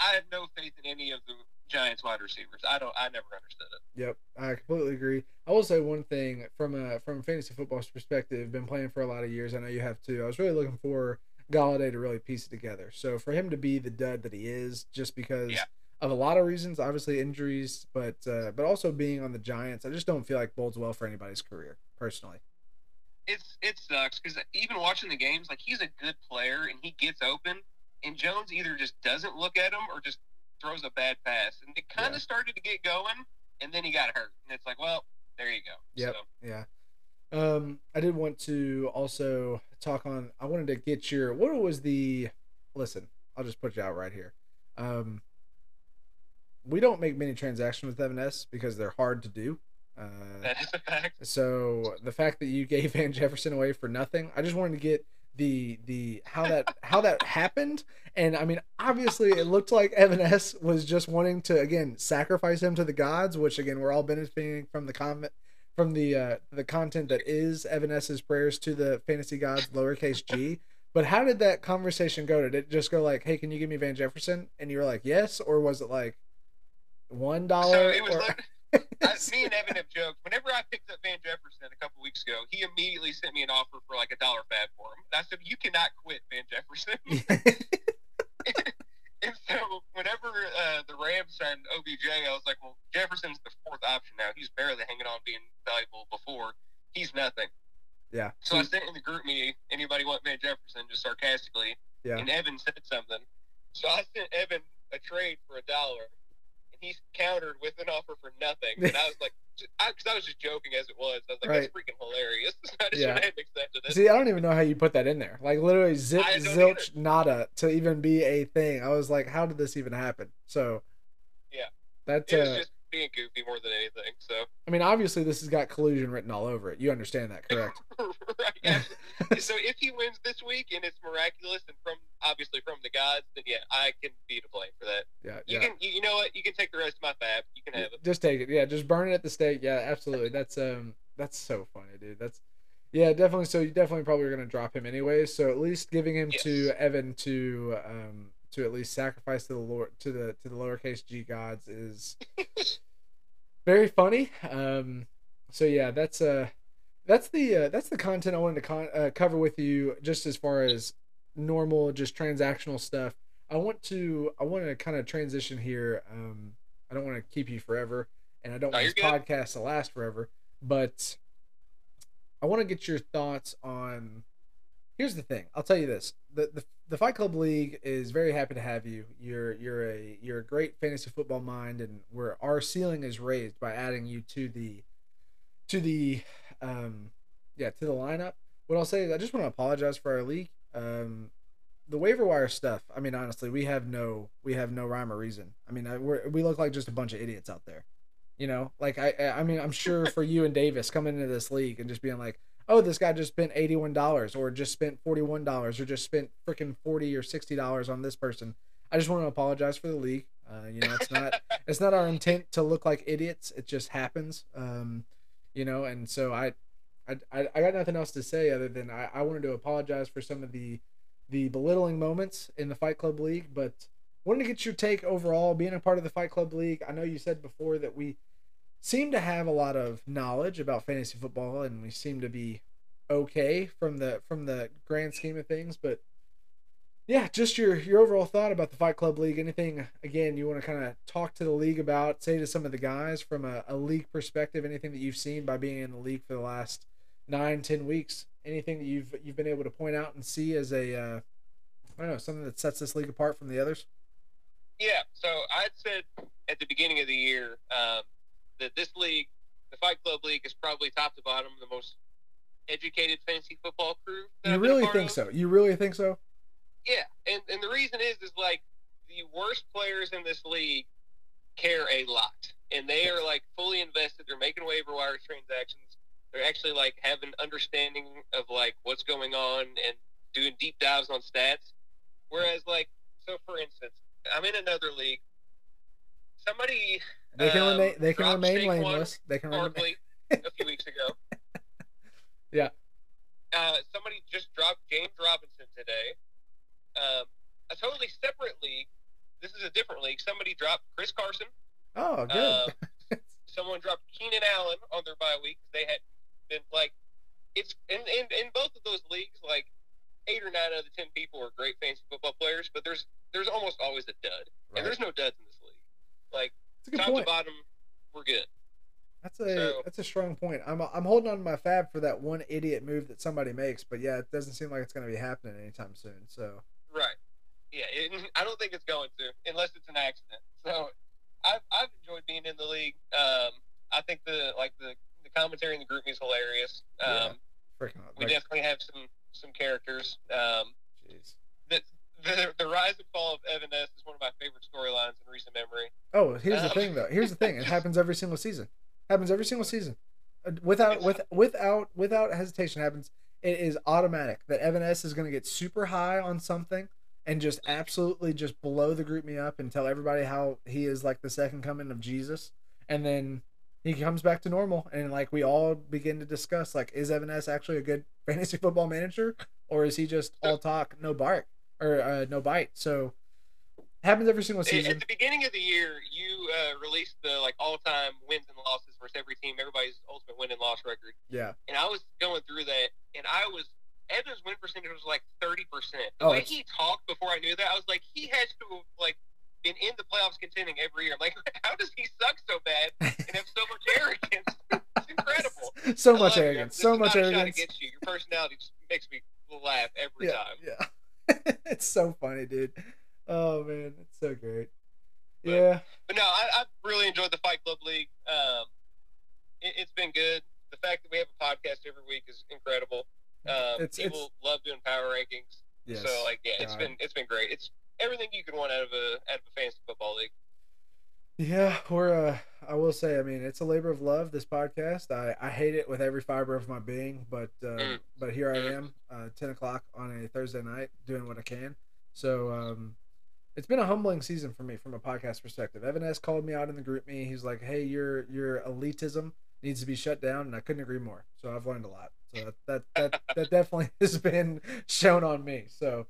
I have no faith in any of the Giants wide receivers. I don't. I never understood it. Yep, I completely agree. I will say one thing from a from a fantasy football perspective. Been playing for a lot of years. I know you have too. I was really looking for Golladay to really piece it together. So for him to be the dud that he is, just because Yeah. of a lot of reasons, obviously injuries, but uh, but also being on the Giants, I just don't feel like bodes well for anybody's career personally. It's it sucks because even watching the games, like he's a good player and he gets open, and Jones either just doesn't look at him or just throws a bad pass, and it kind of Yeah. started to get going, and then he got hurt, and it's like, well, there you go. Yep. So, Yeah. Um, I did want to also talk on. I wanted to get your what was the. Listen, I'll just put you out right here. Um, we don't make many transactions with Evan S because they're hard to do. Uh, that is a fact. so the fact that you gave Van Jefferson away for nothing, I just wanted to get the the how that how that <laughs> happened. And I mean, obviously, it looked like Evan S was just wanting to again sacrifice him to the gods, which again we're all benefiting from the comment from the uh, the content that is Evan prayers to the fantasy gods, lowercase g. But how did that conversation go? Did it just go like, "Hey, can you give me Van Jefferson?" And you were like, "Yes," or was it like one dollar? So it was or- like, <laughs> I, me and Evan have joked. Whenever I picked up Van Jefferson a couple weeks ago, he immediately sent me an offer for like a dollar fab for him. And I said, "You cannot quit Van Jefferson." <laughs> <laughs> and so whenever uh, the Rams signed OBJ, I was like, "Well, Jefferson's the fourth option now. He's barely hanging on being valuable before. He's nothing." yeah. So I sent in the group meeting, "Anybody want Van Jefferson?" Just sarcastically, Yeah. and Evan said something. So I sent Evan a trade for a dollar, and he countered with an offer for nothing. And I was like, <laughs> because I, I was just joking as it was. I was like, that's freaking hilarious. <laughs> I just Yeah. went ahead and accepted it. See, I don't even know how you put that in there. Like literally zip zilch nada to even be a thing. I was like, how did this even happen? So Yeah. That's uh, just being goofy more than anything. So, I mean, obviously this has got collusion written all over it. You understand that, correct? <laughs> right. <laughs> so if he wins this week and it's miraculous and from obviously from the gods, then yeah, I can be to blame for that. Yeah, You yeah. can, you, you know what? You can take the rest of my fab. You can have it. Just take it. Yeah, just burn it at the stake. Yeah, absolutely. That's um that's so funny, dude. That's Yeah, definitely. So you definitely probably are going to drop him anyways. So at least giving him to Evan to um to at least sacrifice to the Lord to the to the lowercase g gods is <laughs> very funny. Um, so yeah, that's uh that's the uh, that's the content I wanted to con- uh, cover with you, just as far as normal, just transactional stuff. I want to I want to kind of transition here. Um, I don't want to keep you forever, and I don't No, want this good. podcast to last forever. But I want to get your thoughts on. Here's the thing. I'll tell you this: the, the the Fight Club League is very happy to have you. You're you're a you're a great fantasy football mind, and where our ceiling is raised by adding you to the to the um yeah to the lineup. What I'll say is I just want to apologize for our league. Um, the waiver wire stuff. I mean, honestly, we have no we have no rhyme or reason. I mean, we're, we look like just a bunch of idiots out there. You know, like I I mean, I'm sure for you and Davis coming into this league and just being like, oh, this guy just spent eighty one dollars or just spent forty one dollars or just spent freaking forty or sixty dollars on this person. I just want to apologize for the league. Uh, you know, it's not <laughs> it's not our intent to look like idiots. It just happens. Um, you know, and so I, I, I I got nothing else to say other than I, I wanted to apologize for some of the, the belittling moments in the Fight Club League, but wanted to get your take overall. Being a part of the Fight Club League, I know you said before that we seem to have a lot of knowledge about fantasy football, and we seem to be okay from the from the grand scheme of things, but yeah, just your your overall thought about the Fight Club League. Anything again you want to kind of talk to the league about? Say to some of the guys from a, a league perspective. Anything that you've seen by being in the league for the last nine, ten weeks. Anything that you've you've been able to point out and see as a uh, I don't know something that sets this league apart from the others. Yeah, so I said at the beginning of the year um, that this league, the Fight Club League, is probably top to bottom the most educated fantasy football crew. You I've really think of. so? You really think so? Yeah, and and the reason is is like the worst players in this league care a lot, and they are like fully invested. They're making waiver wire transactions. They're actually like have an understanding of like what's going on and doing deep dives on stats. Whereas like so, for instance, I'm in another league. Somebody They can Um, remain. They can remain nameless. They can remain. <laughs> A few weeks ago. <laughs> Yeah. Uh, somebody just dropped James Robinson today. Um, a totally separate league. This is a different league. Somebody dropped Chris Carson. Oh, good. Uh, <laughs> someone dropped Keenan Allen on their bye week. They had been like, it's in, in in both of those leagues. Like eight or nine out of the ten people are great fantasy football players, but there's there's almost always a dud, Right. and there's no duds in this league. Like good top point. to bottom, we're good. That's a So- that's a strong point. I'm I'm holding on to my fab for that one idiot move that somebody makes, but yeah, it doesn't seem like it's going to be happening anytime soon. So Right. Yeah, it, <laughs> I don't think it's going to, unless it's an accident. <laughs> So, I've, I've enjoyed being in the league. Um, I think the like the, the commentary in the group is hilarious. Um, Yeah. freaking We like, definitely have some some characters. Um, jeez. the, the the rise and fall of Evan S is one of my favorite storylines in recent memory. Oh, here's the Um, thing though. Here's the thing. It <laughs> happens every single season. Happens every single season. Uh, Without with without without hesitation happens. It is automatic that Evan S is going to get super high on something and just absolutely just blow the GroupMe up and tell everybody how he is like the second coming of Jesus. And then he comes back to normal and like we all begin to discuss like is Evan S actually a good <laughs> fantasy football manager or is he just all talk no bark or uh, no bite? So happens every single season. At the beginning of the year, you uh, released the like all time wins and losses versus every team, everybody's ultimate win and loss record. Yeah. and I was going through that, and I was Evans' win percentage was like thirty percent. The Oh, way it's- he talked before I knew that, I was like, he has to have like been in the playoffs contending every year. I'm like, <laughs> how does he suck so bad and have so much arrogance? <laughs> It's incredible. <laughs> so I much arrogance. So much not a shot arrogance. against you. Your personality just makes me laugh every Yeah, time. yeah. <laughs> it's so funny, dude. Oh man, it's so great. But- Yeah, But no, I, I've really enjoyed the Fight Club League. Um, it, it's been good. The fact that we have a podcast every week is incredible. Um, It's- people love doing power rankings. yes. So like, yeah, it's God. been it's been great. It's everything you can want out of a out of a fantasy football league. Yeah, we're. Uh, I will say, I mean, it's a labor of love. This podcast, I, I hate it with every fiber of my being, but uh, Mm. but here I am, uh, ten o'clock on a Thursday night, doing what I can. So um, it's been a humbling season for me from a podcast perspective. Evan S called me out in the GroupMe. He's like, "Hey, your your elitism needs to be shut down," and I couldn't agree more. So I've learned a lot. So that that that, that <laughs> definitely <laughs> has been shown on me. So,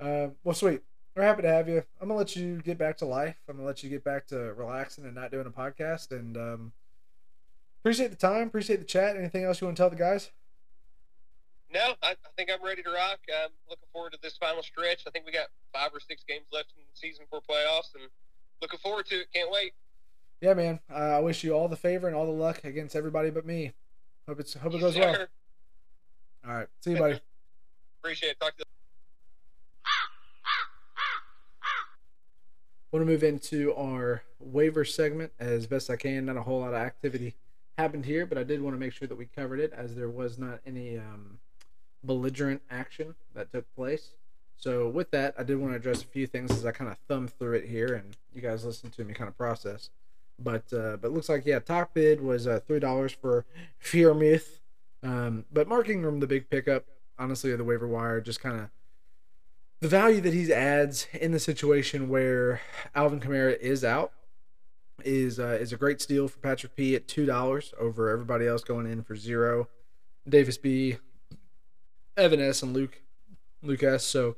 uh, well, sweet. We're happy to have you. I'm gonna let you get back to life. I'm gonna let you get back to relaxing and not doing a podcast. And um, appreciate the time. Appreciate the chat. Anything else you want to tell the guys? No, I, I think I'm ready to rock. I'm looking forward to this final stretch. I think we got five or six games left in the season for playoffs, and looking forward to it. Can't wait. Yeah, man. Uh, I wish you all the favor and all the luck against everybody but me. Hope it's hope it goes well. All right. See you, buddy. <laughs> Appreciate it. Talk to you. Want to move into our waiver segment as best I can. Not a whole lot of activity happened here, but I did want to make sure that we covered it as there was not any um, belligerent action that took place. So with that, I did want to address a few things as I kind of thumb through it here, and you guys listen to me kind of process. But uh, but looks like yeah, top bid was uh, three dollars for Freiermuth. Um, but Mark Ingram, the big pickup, honestly, of the waiver wire, just kind of the value that he adds in the situation where Alvin Kamara is out is uh, is a great steal for Patrick P at two dollars over everybody else going in for zero. Davis B, Evan S, and Luke Luke S. So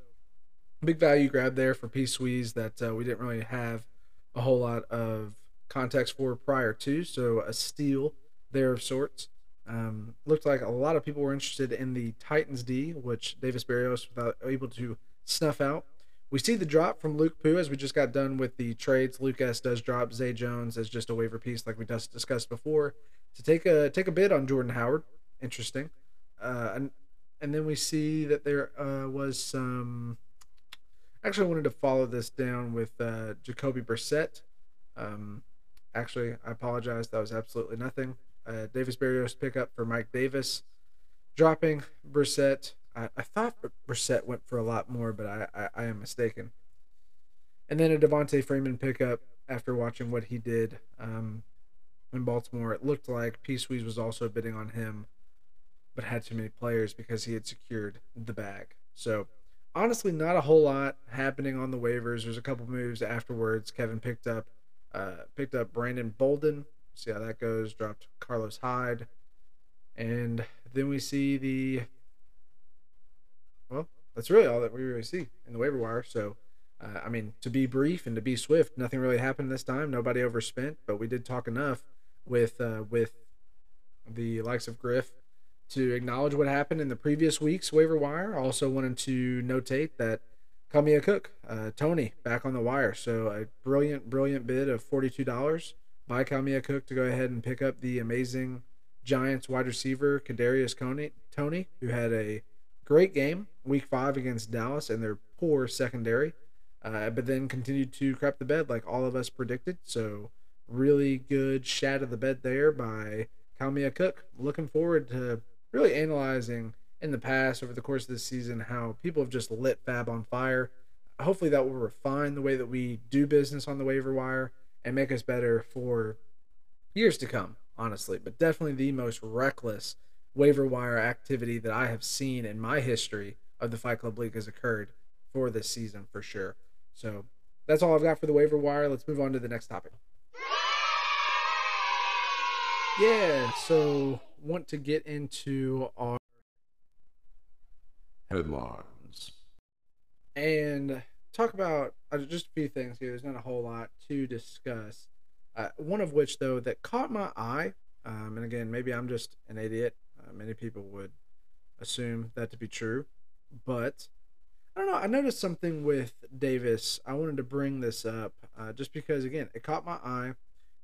big value grab there for P Sweeze that uh, we didn't really have a whole lot of context for prior to. So a steal there of sorts. Um, looked like a lot of people were interested in the Titans D, which Davis Barrios was able to snuff out. We see the drop from Luke Poo as we just got done with the trades. Luke S does drop Zay Jones as just a waiver piece, like we just discussed before, to take a take a bid on Jordan Howard. Interesting. Uh, and and then we see that there uh, was some. Actually, I wanted to follow this down with uh, Jacoby Brissett. Um, actually, I apologize. That was absolutely nothing. Uh, Davis Barrios pickup for Mike Davis, dropping Brissett. I, I thought Brissett went for a lot more, but I, I, I am mistaken. And then a Devonta Freeman pickup after watching what he did um, in Baltimore. It looked like P Sweeze was also bidding on him, but had too many players because he had secured the bag. So honestly, not a whole lot happening on the waivers. There's a couple moves afterwards. Kevin picked up uh, picked up Brandon Bolden. See how that goes. Dropped Carlos Hyde, and then we see the well, that's really all that we really see in the waiver wire. So, uh, I mean, to be brief and to be swift, nothing really happened this time. Nobody overspent, but we did talk enough with uh, with the likes of Griff to acknowledge what happened in the previous week's waiver wire. Also wanted to notate that Kamia Cook, uh, Toney, back on the wire. So a brilliant, brilliant bid of forty-two dollars by Kamia Cook to go ahead and pick up the amazing Giants wide receiver Kadarius Toney, who had a great game week five against Dallas and their poor secondary, uh, but then continued to crap the bed like all of us predicted. So really good shat of the bed there by Kalmia Cook. Looking forward to really analyzing in the past over the course of this season how people have just lit Fab on fire. Hopefully that will refine the way that we do business on the waiver wire and make us better for years to come, honestly. But definitely the most reckless waiver wire activity that I have seen in my history of the Fight Club League has occurred for this season for sure. So that's all I've got for the waiver wire. Let's move on to the next topic. Yeah, so want to get into our Headlines. and talk about uh, just a few things here. There's not a whole lot to discuss. Uh, one of which, though, that caught my eye, um, and again, maybe I'm just an idiot. Uh, many people would assume that to be true, but I don't know. I noticed something with Davis. I wanted to bring this up uh, just because, again, it caught my eye.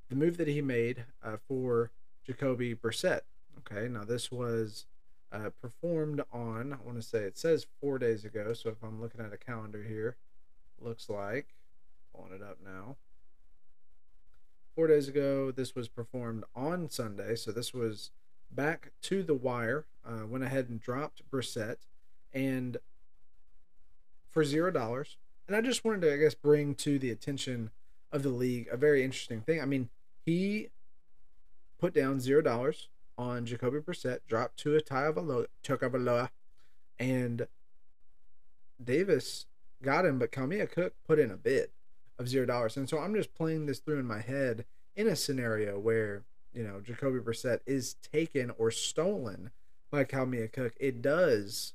The move that he made uh, for Jacoby Brissett. Okay, now this was uh, performed on, I want to say it says four days ago. So if I'm looking at a calendar here, looks like, pulling it up now. Four days ago, this was performed on Sunday. So this was back to the wire. Uh, went ahead and dropped Brissett and for zero dollars. And I just wanted to, I guess, bring to the attention of the league a very interesting thing. I mean, he put down zero dollars on Jacoby Brissett, dropped to a tie of Tagovailoa, and Davis got him, but Kalmia Cook put in a bid of zero dollars. And so I'm just playing this through in my head in a scenario where you know Jacoby Brissett is taken or stolen by Kalmia Cook, it does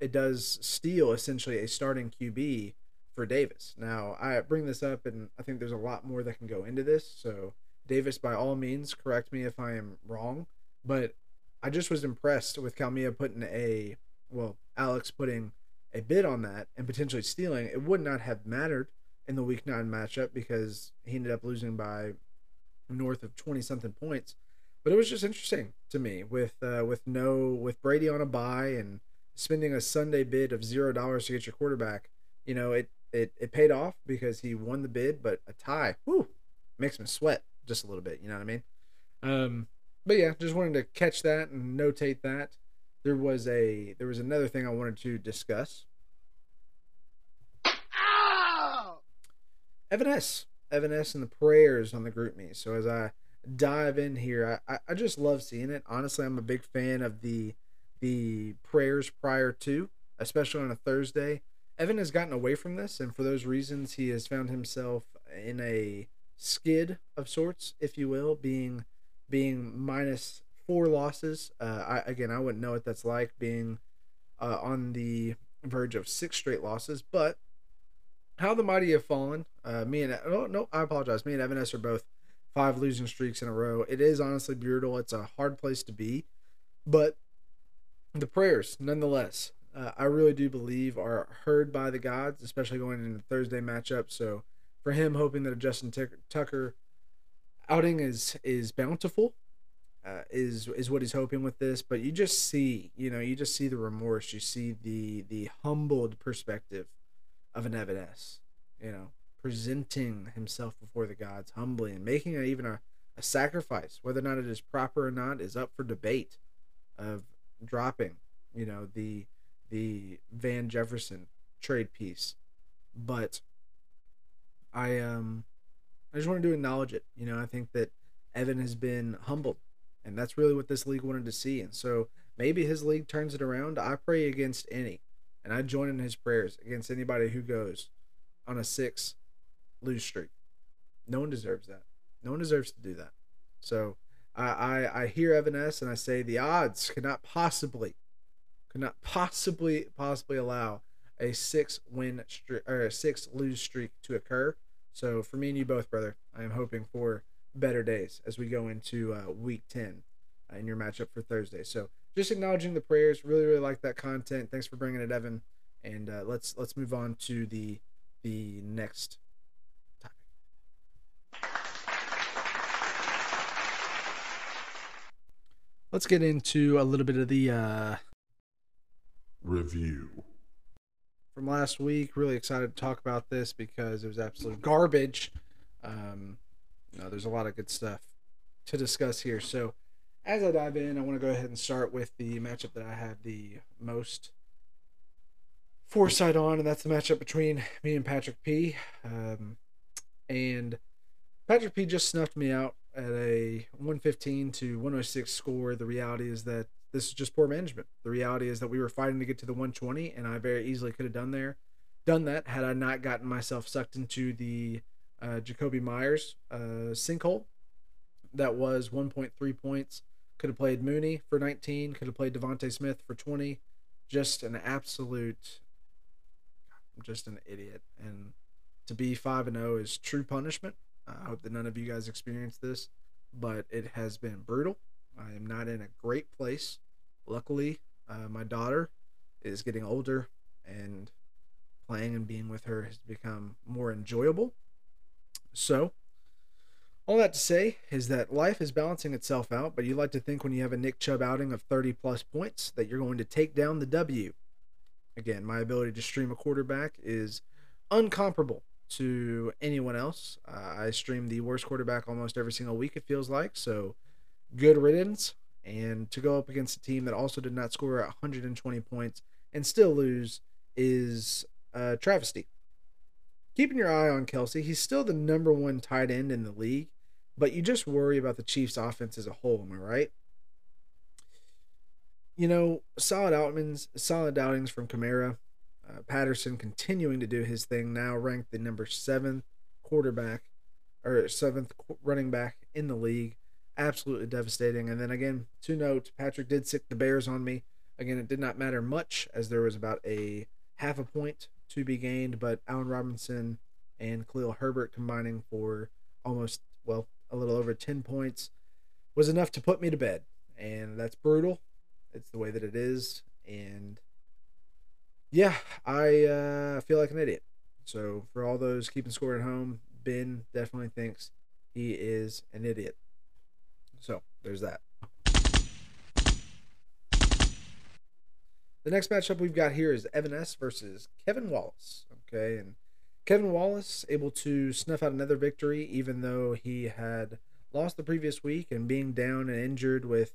it does steal essentially a starting QB for Davis. Now, I bring this up and I think there's a lot more that can go into this. So, Davis, by all means, correct me if I am wrong, but I just was impressed with Kalmia putting a, well, Alex putting a bid on that and potentially stealing. It would not have mattered in the week nine matchup because he ended up losing by north of 20 something points. But it was just interesting to me with uh, with no with Brady on a bye and spending a Sunday bid of zero dollars to get your quarterback. You know, it it it paid off because he won the bid, but a tie, whoo, makes me sweat just a little bit. You know what I mean? Um, but yeah, just wanted to catch that and notate that. There was a there was another thing I wanted to discuss. Evan S. Evan S. and the prayers on the GroupMe. So as I dive in here, I, I just love seeing it. Honestly, I'm a big fan of the the prayers prior to, especially on a Thursday. Evan has gotten away from this, and for those reasons, he has found himself in a skid of sorts, if you will, being being minus four losses. Uh, I again, I wouldn't know what that's like being uh, on the verge of six straight losses, but how the mighty have fallen. Uh, me and oh no, I apologize. Me and Evan S are both five losing streaks in a row. It is honestly brutal. It's a hard place to be, but the prayers, nonetheless, uh, I really do believe are heard by the gods, especially going into Thursday matchup. So for him, hoping that a Justin Tucker outing is is bountiful. Uh, is is what he's hoping with this, but you just see, you know, you just see the remorse, you see the the humbled perspective of an Evan You know, presenting himself before the gods humbly and making a, even a, a sacrifice, whether or not it is proper or not, is up for debate. Of dropping, you know, the the Van Jefferson trade piece. But I um I just wanted to acknowledge it. You know, I think that Evan has been humbled and that's really what this league wanted to see. And so maybe his league turns it around. I pray against any and I join in his prayers against anybody who goes on a six lose streak. No one deserves that. No one deserves to do that. So I, I, I hear Evan S. and I say the odds cannot possibly, cannot possibly, possibly allow a six win streak or a six lose streak to occur. So for me and you both, brother, I am hoping for better days as we go into uh, week 10 uh, in your matchup for Thursday. So just acknowledging the prayers. Really, really like that content. Thanks for bringing it, Evan. And uh, let's let's move on to the the next topic. let's get into a little bit of the uh, review from last week. Really excited to talk about this because it was absolute garbage. Um, know, there's a lot of good stuff to discuss here. So, as I dive in, I want to go ahead and start with the matchup that I have the most foresight on, and that's the matchup between me and Patrick P. Um, and Patrick P just snuffed me out at a 115 to 106 score. The reality is that this is just poor management. The reality is that we were fighting to get to the 120, and I very easily could have done there, done that had I not gotten myself sucked into the uh, Jakobi Meyers uh, sinkhole. That was 1.3 points. Could have played Mooney for 19. Could have played DeVonta Smith for 20. Just an absolute. I'm just an idiot, and to be five and zero is true punishment. I hope that none of you guys experience this, but it has been brutal. I am not in a great place. Luckily, uh, my daughter is getting older, and playing and being with her has become more enjoyable. So, all that to say is that life is balancing itself out, but you like to think when you have a Nick Chubb outing of 30 plus points that you're going to take down the W. Again, my ability to stream a quarterback is uncomparable to anyone else. Uh, I stream the worst quarterback almost every single week, it feels like. So good riddance. And to go up against a team that also did not score 120 points and still lose is a travesty. Keeping your eye on Kelce. he's still the number one tight end in the league, but you just worry about the Chiefs' offense as a whole. Am I right? You know, solid outings, solid outings from Kamara. Uh, Patterson continuing to do his thing now, ranked the number seventh quarterback or seventh running back in the league absolutely devastating. And then again, to note, Patrick did sick the Bears on me. Again, it did not matter much as there was about a half a point to be gained, but Allen Robinson and Khalil Herbert combining for almost, well, a little over 10 points was enough to put me to bed. And that's brutal. It's the way that it is. And yeah, I uh, feel like an idiot. So for all those keeping score at home, Ben definitely thinks he is an idiot. So there's that. The next matchup we've got here is Evan S versus Kevin Wallace. Okay, and Kevin Wallace able to snuff out another victory, even though he had lost the previous week and being down and injured with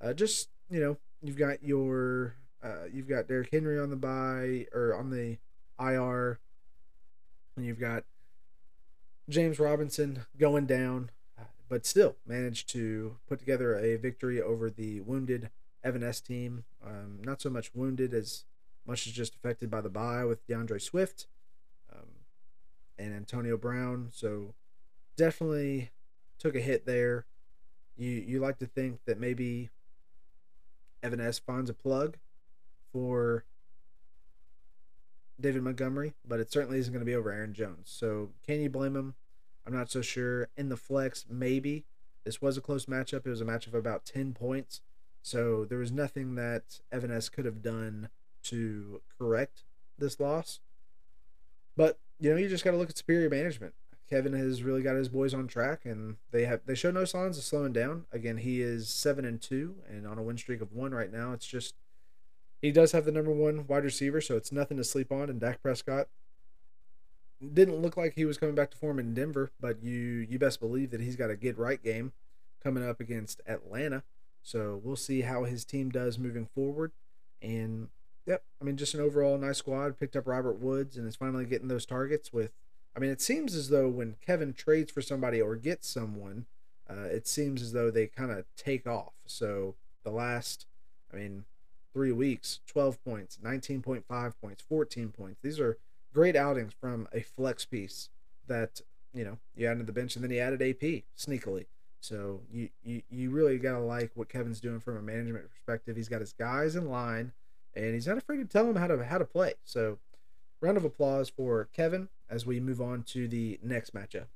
uh, just you know you've got your uh, you've got Derrick Henry on the bye or on the IR, and you've got James Robinson going down, but still managed to put together a victory over the wounded Evans team. Um, not so much wounded as much as just affected by the bye with D'Andre Swift and Antonio Brown. So definitely took a hit there. You you like to think that maybe Evan S finds a plug for David Montgomery, but it certainly isn't going to be over Aaron Jones. So can you blame him? I'm not so sure. In the flex, maybe. This was a close matchup. It was a matchup of about 10 points. So there was nothing that Evan S could have done to correct this loss. But, you know, you just got to look at superior management. Kevin has really got his boys on track and they have they show no signs of slowing down. Again, he is 7 and 2 and on a win streak of 1 right now. It's just he does have the number 1 wide receiver, so it's nothing to sleep on and Dak Prescott didn't look like he was coming back to form in Denver, but you you best believe that he's got a get right game coming up against Atlanta. So we'll see how his team does moving forward. And yep, I mean just an overall nice squad. Picked up Robert Woods and is finally getting those targets with I mean it seems as though when Kevin trades for somebody or gets someone, uh, it seems as though they kind of take off. So the last I mean three weeks, 12 points, 19.5 points, 14 points. These are great outings from a flex piece that you know you added to the bench and then he added AP sneakily. So you you, you really gotta like what Kevin's doing from a management perspective. He's got his guys in line, and he's not afraid to tell them how to how to play. So round of applause for Kevin as we move on to the next matchup.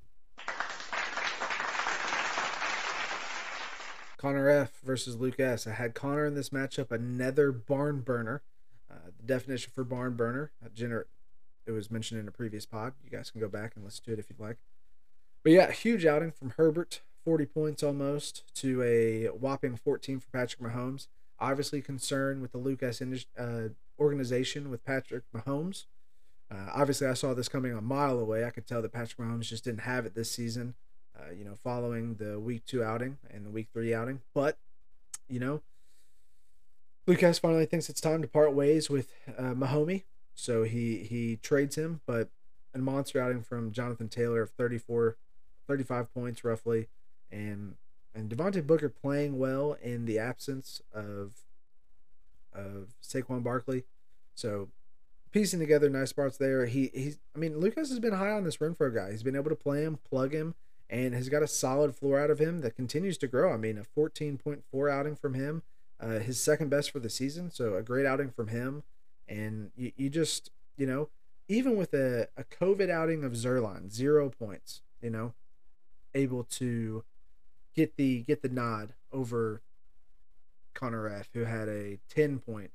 Connor F versus Luke S. I had Connor in this matchup, another barn burner. Uh, the definition for barn burner, uh, gener- it was mentioned in a previous pod. You guys can go back and listen to it if you'd like. But yeah, huge outing from Herbert, 40 points almost to a whopping 14 for Patrick Mahomes. Obviously concerned with the Lucas uh, organization with Patrick Mahomes. Uh, obviously, I saw this coming a mile away. I could tell that Patrick Mahomes just didn't have it this season. Uh, you know, following the week two outing and the week three outing, but you know, Lucas finally thinks it's time to part ways with uh, Mahomie. So he he trades him, but a monster outing from Jonathan Taylor of 34, 35 points roughly, and and Devontae Booker playing well in the absence of of Saquon Barkley. So piecing together nice parts there. He he's I mean Lucas has been high on this Renfrow guy. He's been able to play him, plug him, and has got a solid floor out of him that continues to grow. I mean a 14.4 outing from him, uh, his second best for the season. So a great outing from him. And you, you just, you know, even with a, a COVID outing of Zuerlein, zero points, you know, able to get the get the nod over Connor F, who had a ten point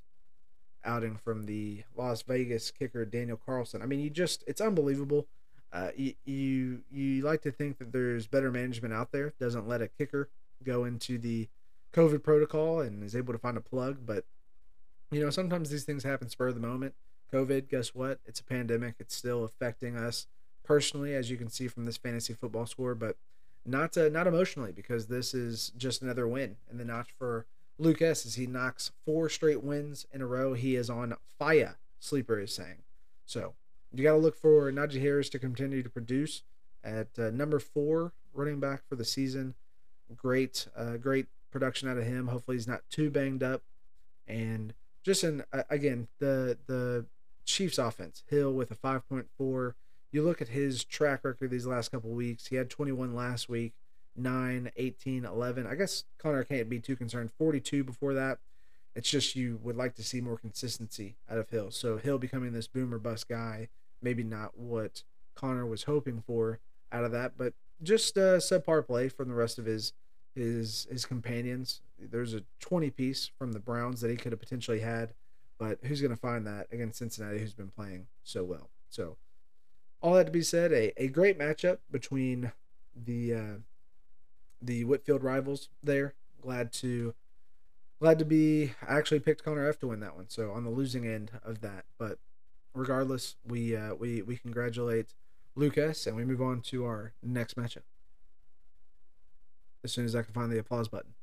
outing from the Las Vegas kicker Daniel Carlson. I mean, you just it's unbelievable. Uh, you, you you like to think that there's better management out there doesn't let a kicker go into the COVID protocol and is able to find a plug, but you know, sometimes these things happen spur of the moment. COVID, guess what? It's a pandemic. It's still affecting us personally, as you can see from this fantasy football score, but not uh, not emotionally because this is just another win and the notch for Lucas as he knocks four straight wins in a row. He is on fire. Sleeper is saying. So you got to look for Najee Harris to continue to produce at uh, number four running back for the season. Great, uh, great production out of him. Hopefully he's not too banged up and just in again the the Chiefs offense. Hill with a 5.4. You look at his track record these last couple weeks. He had 21 last week. 9, 18, 11. I guess Connor can't be too concerned. 42 before that. It's just you would like to see more consistency out of Hill. So Hill becoming this boomer bust guy, maybe not what Connor was hoping for out of that, but just uh, subpar play from the rest of his his his companions. There's a 20 piece from the Browns that he could have potentially had, but who's going to find that against Cincinnati, who's been playing so well? So, all that to be said, a, a great matchup between the uh, the Whitfield rivals there. Glad to glad to be I actually picked Connor F to win that one. So on the losing end of that, but regardless, we uh, we we congratulate Lucas and we move on to our next matchup. As soon as I can find the applause button.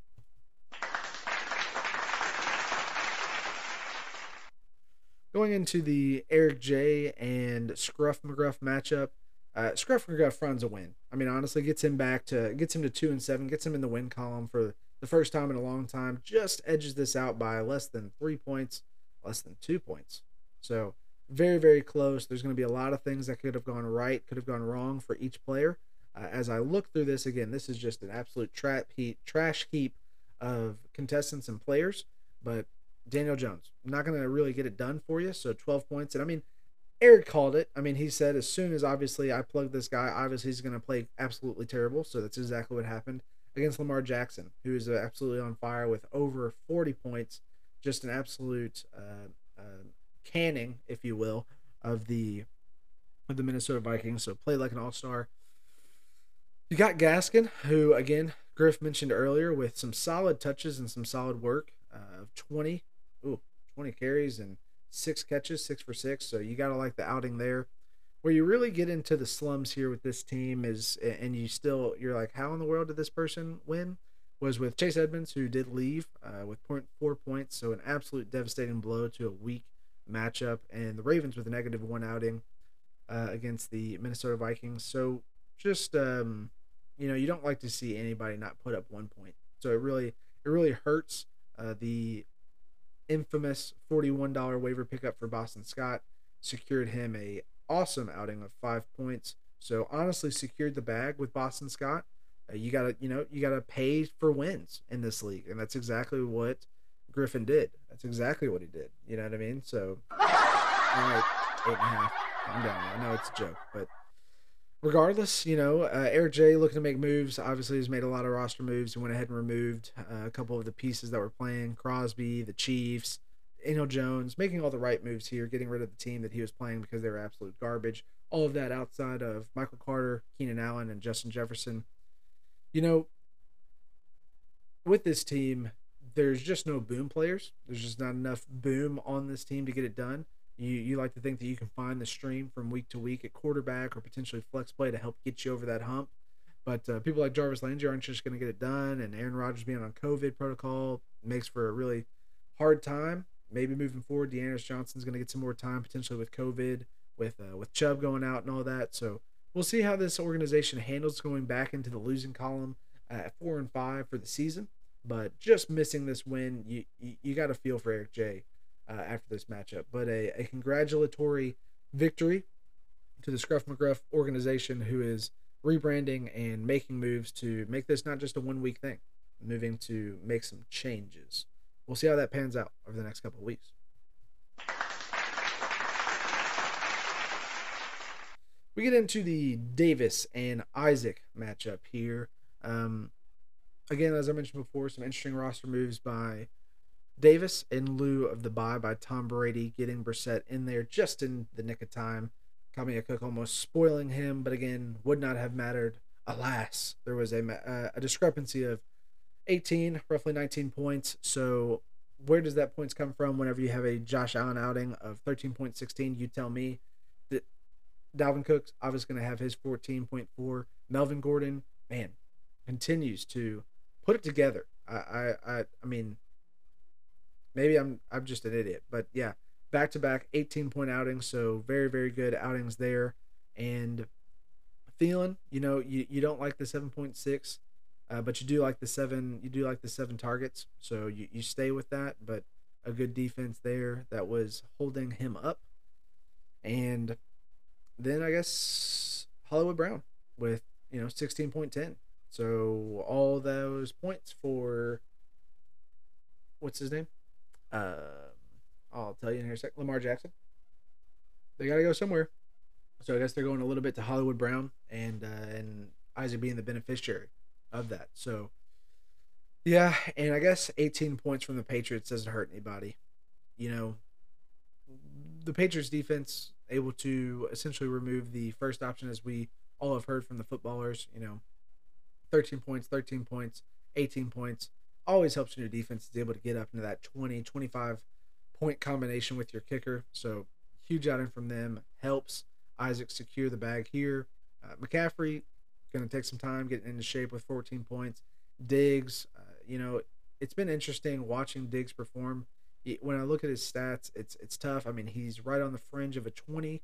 Going into the Eric J and Scruff McGruff matchup, uh, Scruff McGruff runs a win. I mean, honestly, gets him back to gets him to two and seven, gets him in the win column for the first time in a long time. Just edges this out by less than three points, less than two points. So very very close. There's going to be a lot of things that could have gone right, could have gone wrong for each player. Uh, as I look through this again, this is just an absolute trap heap, trash heap of contestants and players. But Daniel Jones, I'm not going to really get it done for you. So 12 points. And I mean, Eric called it. I mean, he said as soon as obviously I plug this guy, obviously he's going to play absolutely terrible. So that's exactly what happened against Lamar Jackson, who is absolutely on fire with over 40 points. Just an absolute uh, uh, canning, if you will, of the of the Minnesota Vikings. So played like an all star. You got Gaskin, who again Griff mentioned earlier, with some solid touches and some solid work uh, of 20, ooh, 20 carries and six catches, six for six. So you got to like the outing there. Where you really get into the slums here with this team is, and you still, you're like, how in the world did this person win? Was with Chase Edmonds, who did leave uh, with point four points. So an absolute devastating blow to a weak matchup. And the Ravens with a negative one outing uh, against the Minnesota Vikings. So just, um, you know, you don't like to see anybody not put up one point. So it really, it really hurts uh, the infamous $41 waiver pickup for Boston Scott secured him a awesome outing of five points. So honestly, secured the bag with Boston Scott. Uh, you gotta, you know, you gotta pay for wins in this league, and that's exactly what Griffin did. That's exactly what he did. You know what I mean? So, all right, eight and a half. I'm down. I know it's a joke, but regardless, you know, uh, Eric J looking to make moves. Obviously, he's made a lot of roster moves and went ahead and removed uh, a couple of the pieces that were playing Crosby, the Chiefs, Daniel Jones, making all the right moves here, getting rid of the team that he was playing because they were absolute garbage. All of that outside of Michael Carter, Keenan Allen, and Justin Jefferson. You know, with this team, there's just no boom players. There's just not enough boom on this team to get it done. You you like to think that you can find the stream from week to week at quarterback or potentially flex play to help get you over that hump. But uh, people like Jarvis Landry aren't just going to get it done, and Aaron Rodgers being on COVID protocol makes for a really hard time. Maybe moving forward, D'Ernest Johnson's going to get some more time potentially with COVID, with uh, with Chubb going out and all that. So we'll see how this organization handles going back into the losing column at four and five for the season. But just missing this win, you you, you got to feel for Eric J uh, after this matchup. But a, a congratulatory victory to the Scruff McGruff organization who is rebranding and making moves to make this not just a one week thing, moving to make some changes. We'll see how that pans out over the next couple of weeks. We get into the Davis and Isaac matchup here. Um, again, as I mentioned before, some interesting roster moves by Davis in lieu of the bye by Tom Brady, getting Brissett in there just in the nick of time. Kamia Cook almost spoiling him, but again, would not have mattered. Alas, there was a, uh, a discrepancy of 18, roughly 19 points. So, where does that points come from whenever you have a Josh Allen outing of 13.16? You tell me that Dalvin Cook's obviously going to have his 14.4. Melvin Gordon, man, continues to put it together. I, I, I mean, maybe I'm I'm just an idiot, but yeah, back to back 18 point outings, so very very good outings there. And Thielen, you know, you, you don't like the 7.6, uh, but you do like the seven. You do like the seven targets, so you you stay with that. But a good defense there that was holding him up, and then I guess Hollywood Brown with you know 16.10 So all those points for what's his name? Um, I'll tell you in here a sec. Lamar Jackson. They got to go somewhere. So I guess they're going a little bit to Hollywood Brown and uh, and Isaac being the beneficiary of that. So yeah, and I guess 18 points from the Patriots doesn't hurt anybody. You know, the Patriots defense able to essentially remove the first option as we all have heard from the footballers, you know, 13 points, 13 points, 18 points always helps when your defense is able to get up into that 20, 25 point combination with your kicker. So huge outing from them helps Isaac secure the bag here. Uh, McCaffrey going to take some time getting into shape with 14 points. Diggs, uh, you know, it's been interesting watching Diggs perform. When I look at his stats, it's it's tough. I mean, he's right on the fringe of a 20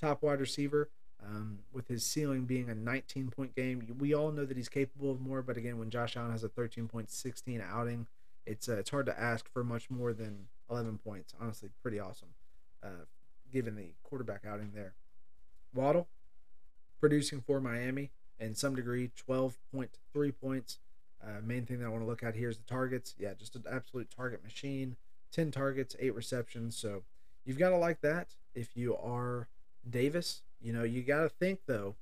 top wide receiver. Um, with his ceiling being a 19 point game, we all know that he's capable of more. But again, when Josh Allen has a 13.16 outing, it's uh, it's hard to ask for much more than 11 points. Honestly, pretty awesome, uh, given the quarterback outing there. Waddle producing for Miami in some degree, 12.3 points. Uh, main thing that I want to look at here is the targets. Yeah, just an absolute target machine. 10 targets, 8 receptions. So you've got to like that if you are Davis. You know, you got to think, though,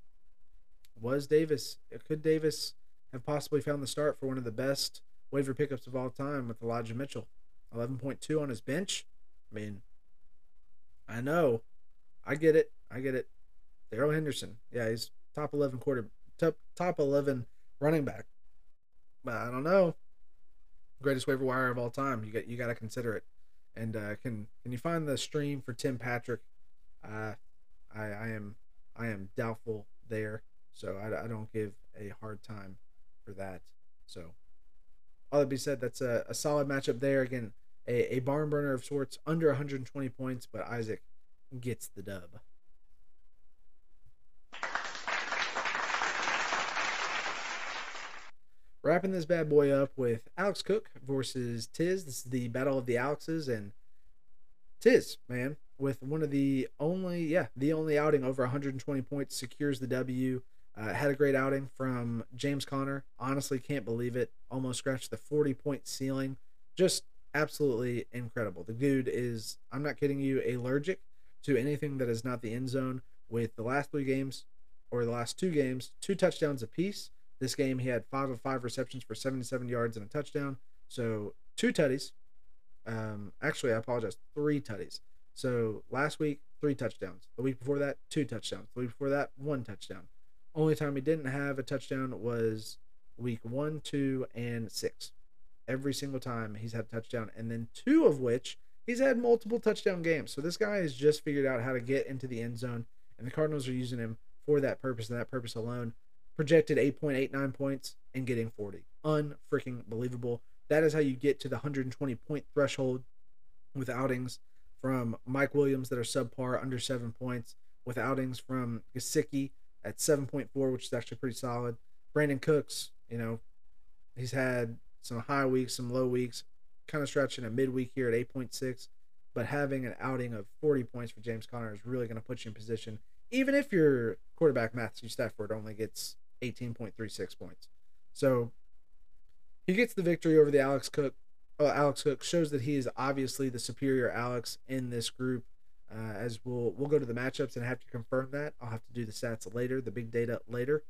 was Davis, could Davis have possibly found the start for one of the best waiver pickups of all time with Elijah Mitchell? 11.2 on his bench. I mean, I know. I get it. I get it. Darrell Henderson. Yeah, he's top 11 quarter top top 11 running back. But I don't know. Greatest waiver wire of all time. You got you got to consider it. And uh, can can you find the stream for Tim Patrick? Uh, I I am I am doubtful there. So I, I don't give a hard time for that. So all that be said, that's a, a solid matchup there. Again, a, a barn burner of sorts, under 120 points, but Isaac gets the dub. Wrapping this bad boy up with Alex Cook versus Tiz. This is the battle of the Alexes and Tiz, man, with one of the only, yeah, the only outing over 120 points secures the W. Uh, had a great outing from James Conner. Honestly, can't believe it. Almost scratched the 40 point ceiling. Just absolutely incredible. The dude is, I'm not kidding you, allergic to anything that is not the end zone. With the last three games, or the last two games, two touchdowns apiece. This game, he had five of five receptions for 77 yards and a touchdown. So two tutties. Um, actually, I apologize, three tutties. So last week, three touchdowns. The week before that, two touchdowns. The week before that, one touchdown. Only time he didn't have a touchdown was week one, two, and six. Every single time he's had a touchdown, and then two of which he's had multiple touchdown games. So this guy has just figured out how to get into the end zone, and the Cardinals are using him for that purpose and that purpose alone projected 8.89 points and getting 40. Unfreaking believable. That is how you get to the 120 point threshold with outings from Mike Williams that are subpar under seven points, with outings from Gesicki at 7.4, which is actually pretty solid. Brandin Cooks, you know, he's had some high weeks, some low weeks, kind of stretching a midweek here at 8.6. But having an outing of 40 points for James Conner is really going to put you in position, even if your quarterback Matthew Stafford only gets 18.36 points. So he gets the victory over the Alex Cook. Uh, Alex Cook shows that he is obviously the superior Alex in this group. Uh, as we'll we'll go to the matchups and have to confirm that. I'll have to do the stats later, the big data later.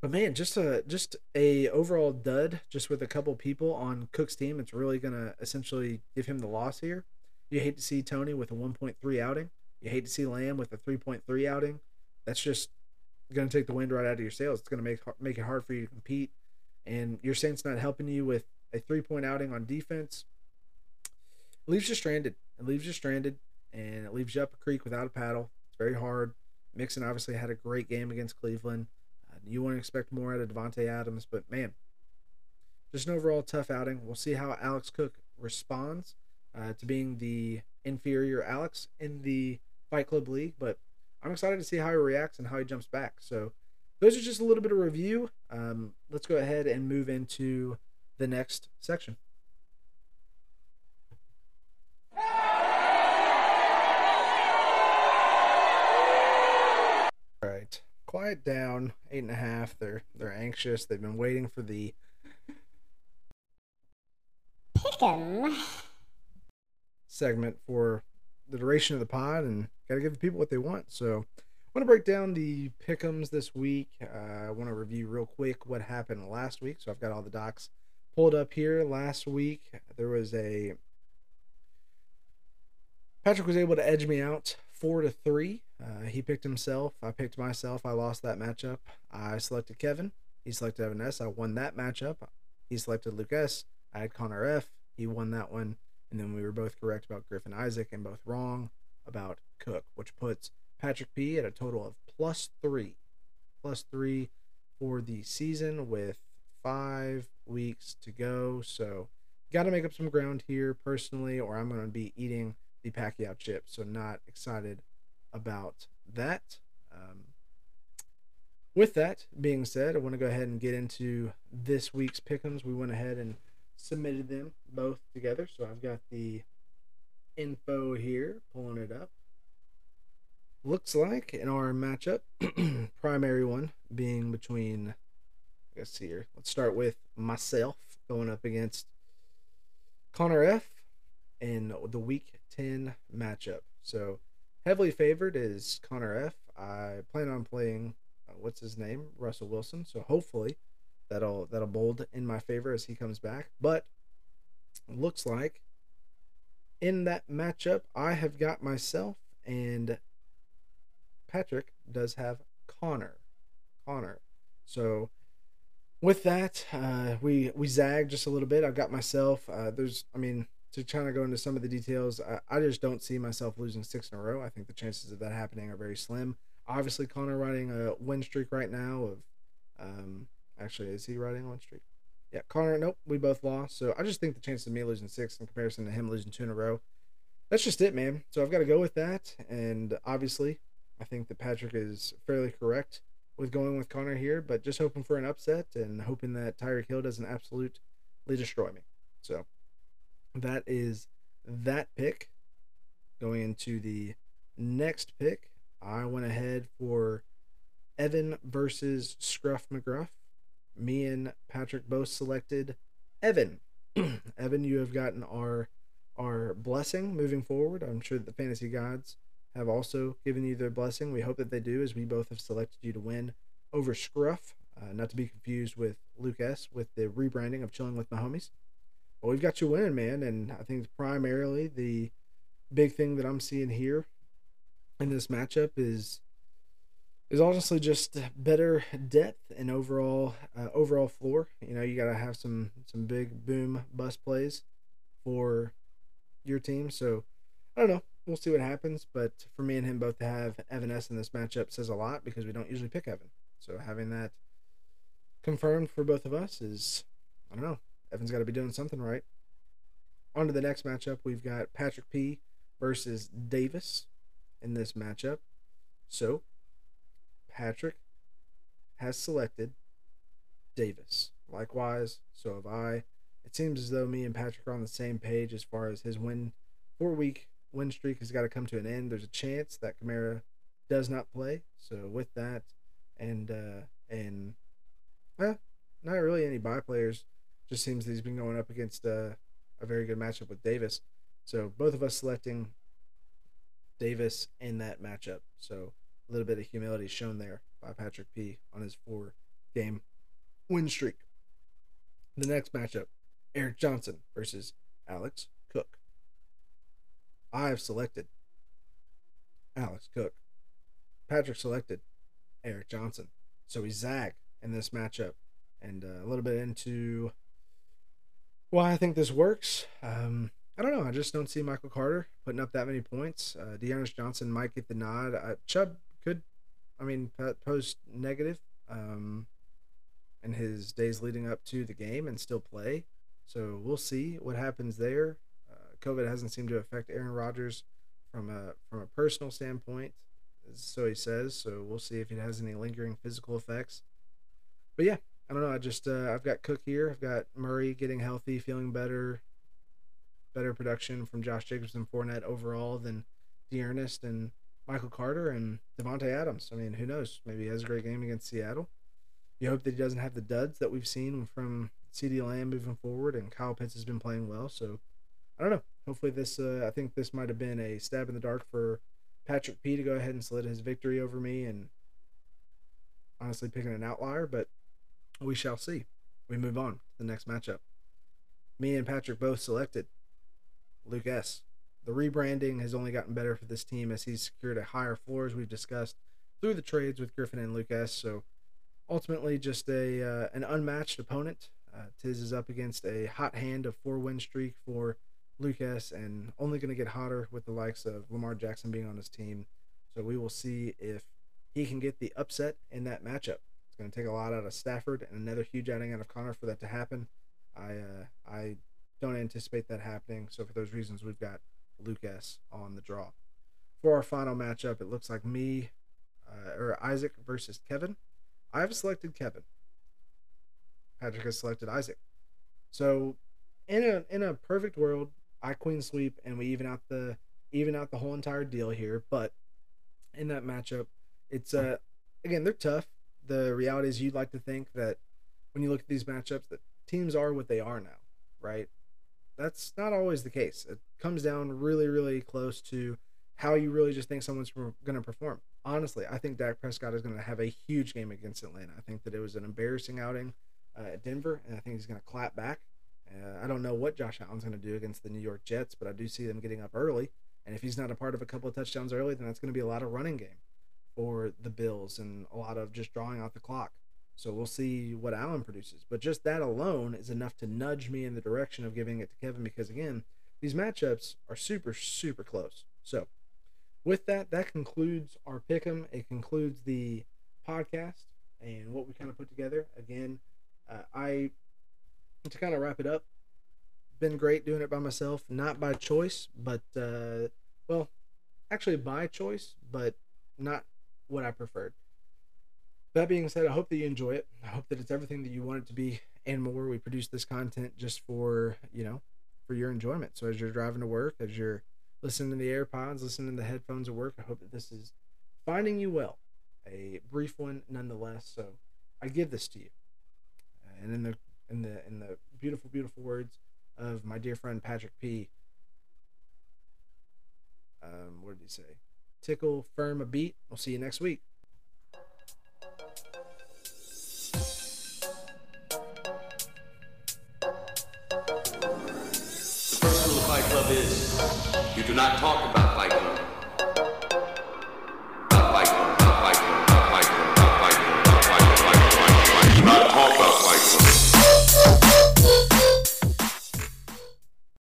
But man, just a just a overall dud, just with a couple people on Cook's team. It's really gonna essentially give him the loss here. You hate to see Toney with a 1.3 outing. You hate to see Lamb with a 3.3 outing. That's just to take the wind right out of your sails. It's to make make it hard for you to compete. And your Saints not helping you with a three point outing on defense leaves you stranded. It leaves you stranded, and it leaves you up a creek without a paddle. It's very hard. Mixon obviously had a great game against Cleveland. Uh, you to expect more out of Davante Adams, but man, just an overall tough outing. We'll see how Alex Cook responds uh, to being the inferior Alex in the Fight Club League, but I'm excited to see how he reacts and how he jumps back. So those are just a little bit of review. Um, let's go ahead and move into the next section. All right. quiet down. Eight and a half. They're they're anxious. They've been waiting for the Pick'em. segment for the duration of the pod and got to give the people what they want. So, I want to break down the pickums this week. Uh, I want to review real quick what happened last week. So, I've got all the docs pulled up here. Last week, there was a Patrick was able to edge me out four to three. Uh, he picked himself. I picked myself. I lost that matchup. I selected Kevin. He selected Evan S. I won that matchup. He selected Luke S. I had Connor F. He won that one. And then we were both correct about Griffin Isaac and both wrong about Cook, which puts Patrick P at a total of plus three. Plus three for the season with five weeks to go. So, got to make up some ground here personally, or I'm going to be eating the Pacquiao chip. So, not excited about that. Um, with that being said, I want to go ahead and get into this week's pickums. We went ahead and submitted them both together. So I've got the info here, pulling it up. Looks like in our matchup, <clears throat> primary one being between, let's here. Let's start with myself going up against Connor F in the week 10 matchup. So heavily favored is Connor F. I plan on playing, uh, what's his name? Russell Wilson. So hopefully that'll that'll bold in my favor as he comes back. But looks like in that matchup, I have got myself and Patrick does have Connor. Connor. So with that, uh, we we zag just a little bit. I've got myself. Uh, there's, I mean, to try to go into some of the details, I, I just don't see myself losing six in a row. I think the chances of that happening are very slim. Obviously, Connor riding a win streak right now of um, Actually, is he riding one streak? Yeah, Connor. Nope, we both lost. So I just think the chances of me losing six in comparison to him losing two in a row, that's just it, man. So I've got to go with that. And obviously, I think that Patrick is fairly correct with going with Connor here, but just hoping for an upset and hoping that Tyreek Hill doesn't absolutely destroy me. So that is that pick. Going into the next pick, I went ahead for Evan versus Scruff McGruff me and Patrick both selected Evan. <clears throat> Evan, you have gotten our our blessing moving forward. I'm sure that the fantasy gods have also given you their blessing. We hope that they do, as we both have selected you to win over Scruff. Uh, not to be confused with Luke S. with the rebranding of Chilling with My Homies. But we've got you winning, man. And I think primarily the big thing that I'm seeing here in this matchup is is honestly just better depth and overall uh, overall floor. You know, you got to have some some big boom bust plays for your team. So I don't know. We'll see what happens. But for me and him both to have Evan S in this matchup says a lot because we don't usually pick Evan. So having that confirmed for both of us is I don't know. Evan's got to be doing something right. On to the next matchup. We've got Patrick P versus Davis in this matchup. So Patrick has selected Davis. Likewise, so have I. It seems as though me and Patrick are on the same page as far as his win four week win streak has got to come to an end. There's a chance that Kamara does not play. So with that and uh and eh, not really any buy players. Just seems that he's been going up against uh, a very good matchup with Davis. So both of us selecting Davis in that matchup. So a little bit of humility shown there by Patrick P on his four game win streak. The next matchup Eric Johnson versus Alex. I have selected Alex Cook. Patrick selected Eric Johnson. So we zag in this matchup. And uh, a little bit into why I think this works. Um, I don't know. I just don't see Michael Carter putting up that many points. Uh, D'Ernest Johnson might get the nod. Uh, Chubb could, I mean, post negative um, in his days leading up to the game and still play. So we'll see what happens there. COVID hasn't seemed to affect Aaron Rodgers from a from a personal standpoint, so he says. So we'll see if it has any lingering physical effects. But yeah, I don't know. I just uh, I've got Cook here. I've got Murray getting healthy, feeling better, better production from Josh Jacobs and Fournette overall than D'Ernest and Michael Carter and Davante Adams. I mean, who knows? Maybe he has a great game against Seattle. You hope that he doesn't have the duds that we've seen from CeeDee Lamb moving forward, and Kyle Pitts has been playing well. So I don't know. Hopefully, this uh, I think this might have been a stab in the dark for Patrick P to go ahead and slid his victory over me, and honestly picking an outlier, but we shall see. We move on to the next matchup. Me and Patrick both selected Luke S. The rebranding has only gotten better for this team as he's secured a higher floor, as we've discussed through the trades with Griffin and Luke S. So ultimately, just a uh, an unmatched opponent. Uh, Tiz is up against a hot hand of four win streak for Lucas, and only going to get hotter with the likes of Lamar Jackson being on his team. So we will see if he can get the upset in that matchup. It's going to take a lot out of Stafford and another huge outing out of Connor for that to happen. I uh, I don't anticipate that happening. So for those reasons, we've got Lucas on the draw. For our final matchup, it looks like me uh, or Isaac versus Kevin. I've selected Kevin. Patrick has selected Isaac. So in a in a perfect world, I queen sweep and we even out the even out the whole entire deal here. But in that matchup, it's uh again they're tough. The reality is you'd like to think that when you look at these matchups that teams are what they are now, right? That's not always the case. It comes down really, really close to how you really just think someone's going to perform. Honestly, I think Dak Prescott is going to have a huge game against Atlanta. I think that it was an embarrassing outing uh, at Denver, and I think he's going to clap back. Uh, I don't know what Josh Allen's going to do against the New York Jets, but I do see them getting up early. And if he's not a part of a couple of touchdowns early, then that's going to be a lot of running game for the Bills and a lot of just drawing out the clock. So we'll see what Allen produces. But just that alone is enough to nudge me in the direction of giving it to Kevin because, again, these matchups are super, super close. So with that, that concludes our pick 'em. It concludes the podcast and what we kind of put together. Again, uh, I to kind of wrap it up. Been great doing it by myself, not by choice, but uh, well, actually by choice, but not what I preferred. That being said, I hope that you enjoy it. I hope that it's everything that you want it to be and more. We produce this content just for you know, for your enjoyment. So as you're driving to work, as you're listening to the AirPods, listening to the headphones at work, I hope that this is finding you well. A brief one, nonetheless. So I give this to you, and in the in the in the beautiful, beautiful words of my dear friend Patrick P. Um, what did he say? Tickle firm a beat. We'll see you next week. The first rule of Fight Club is you do not talk about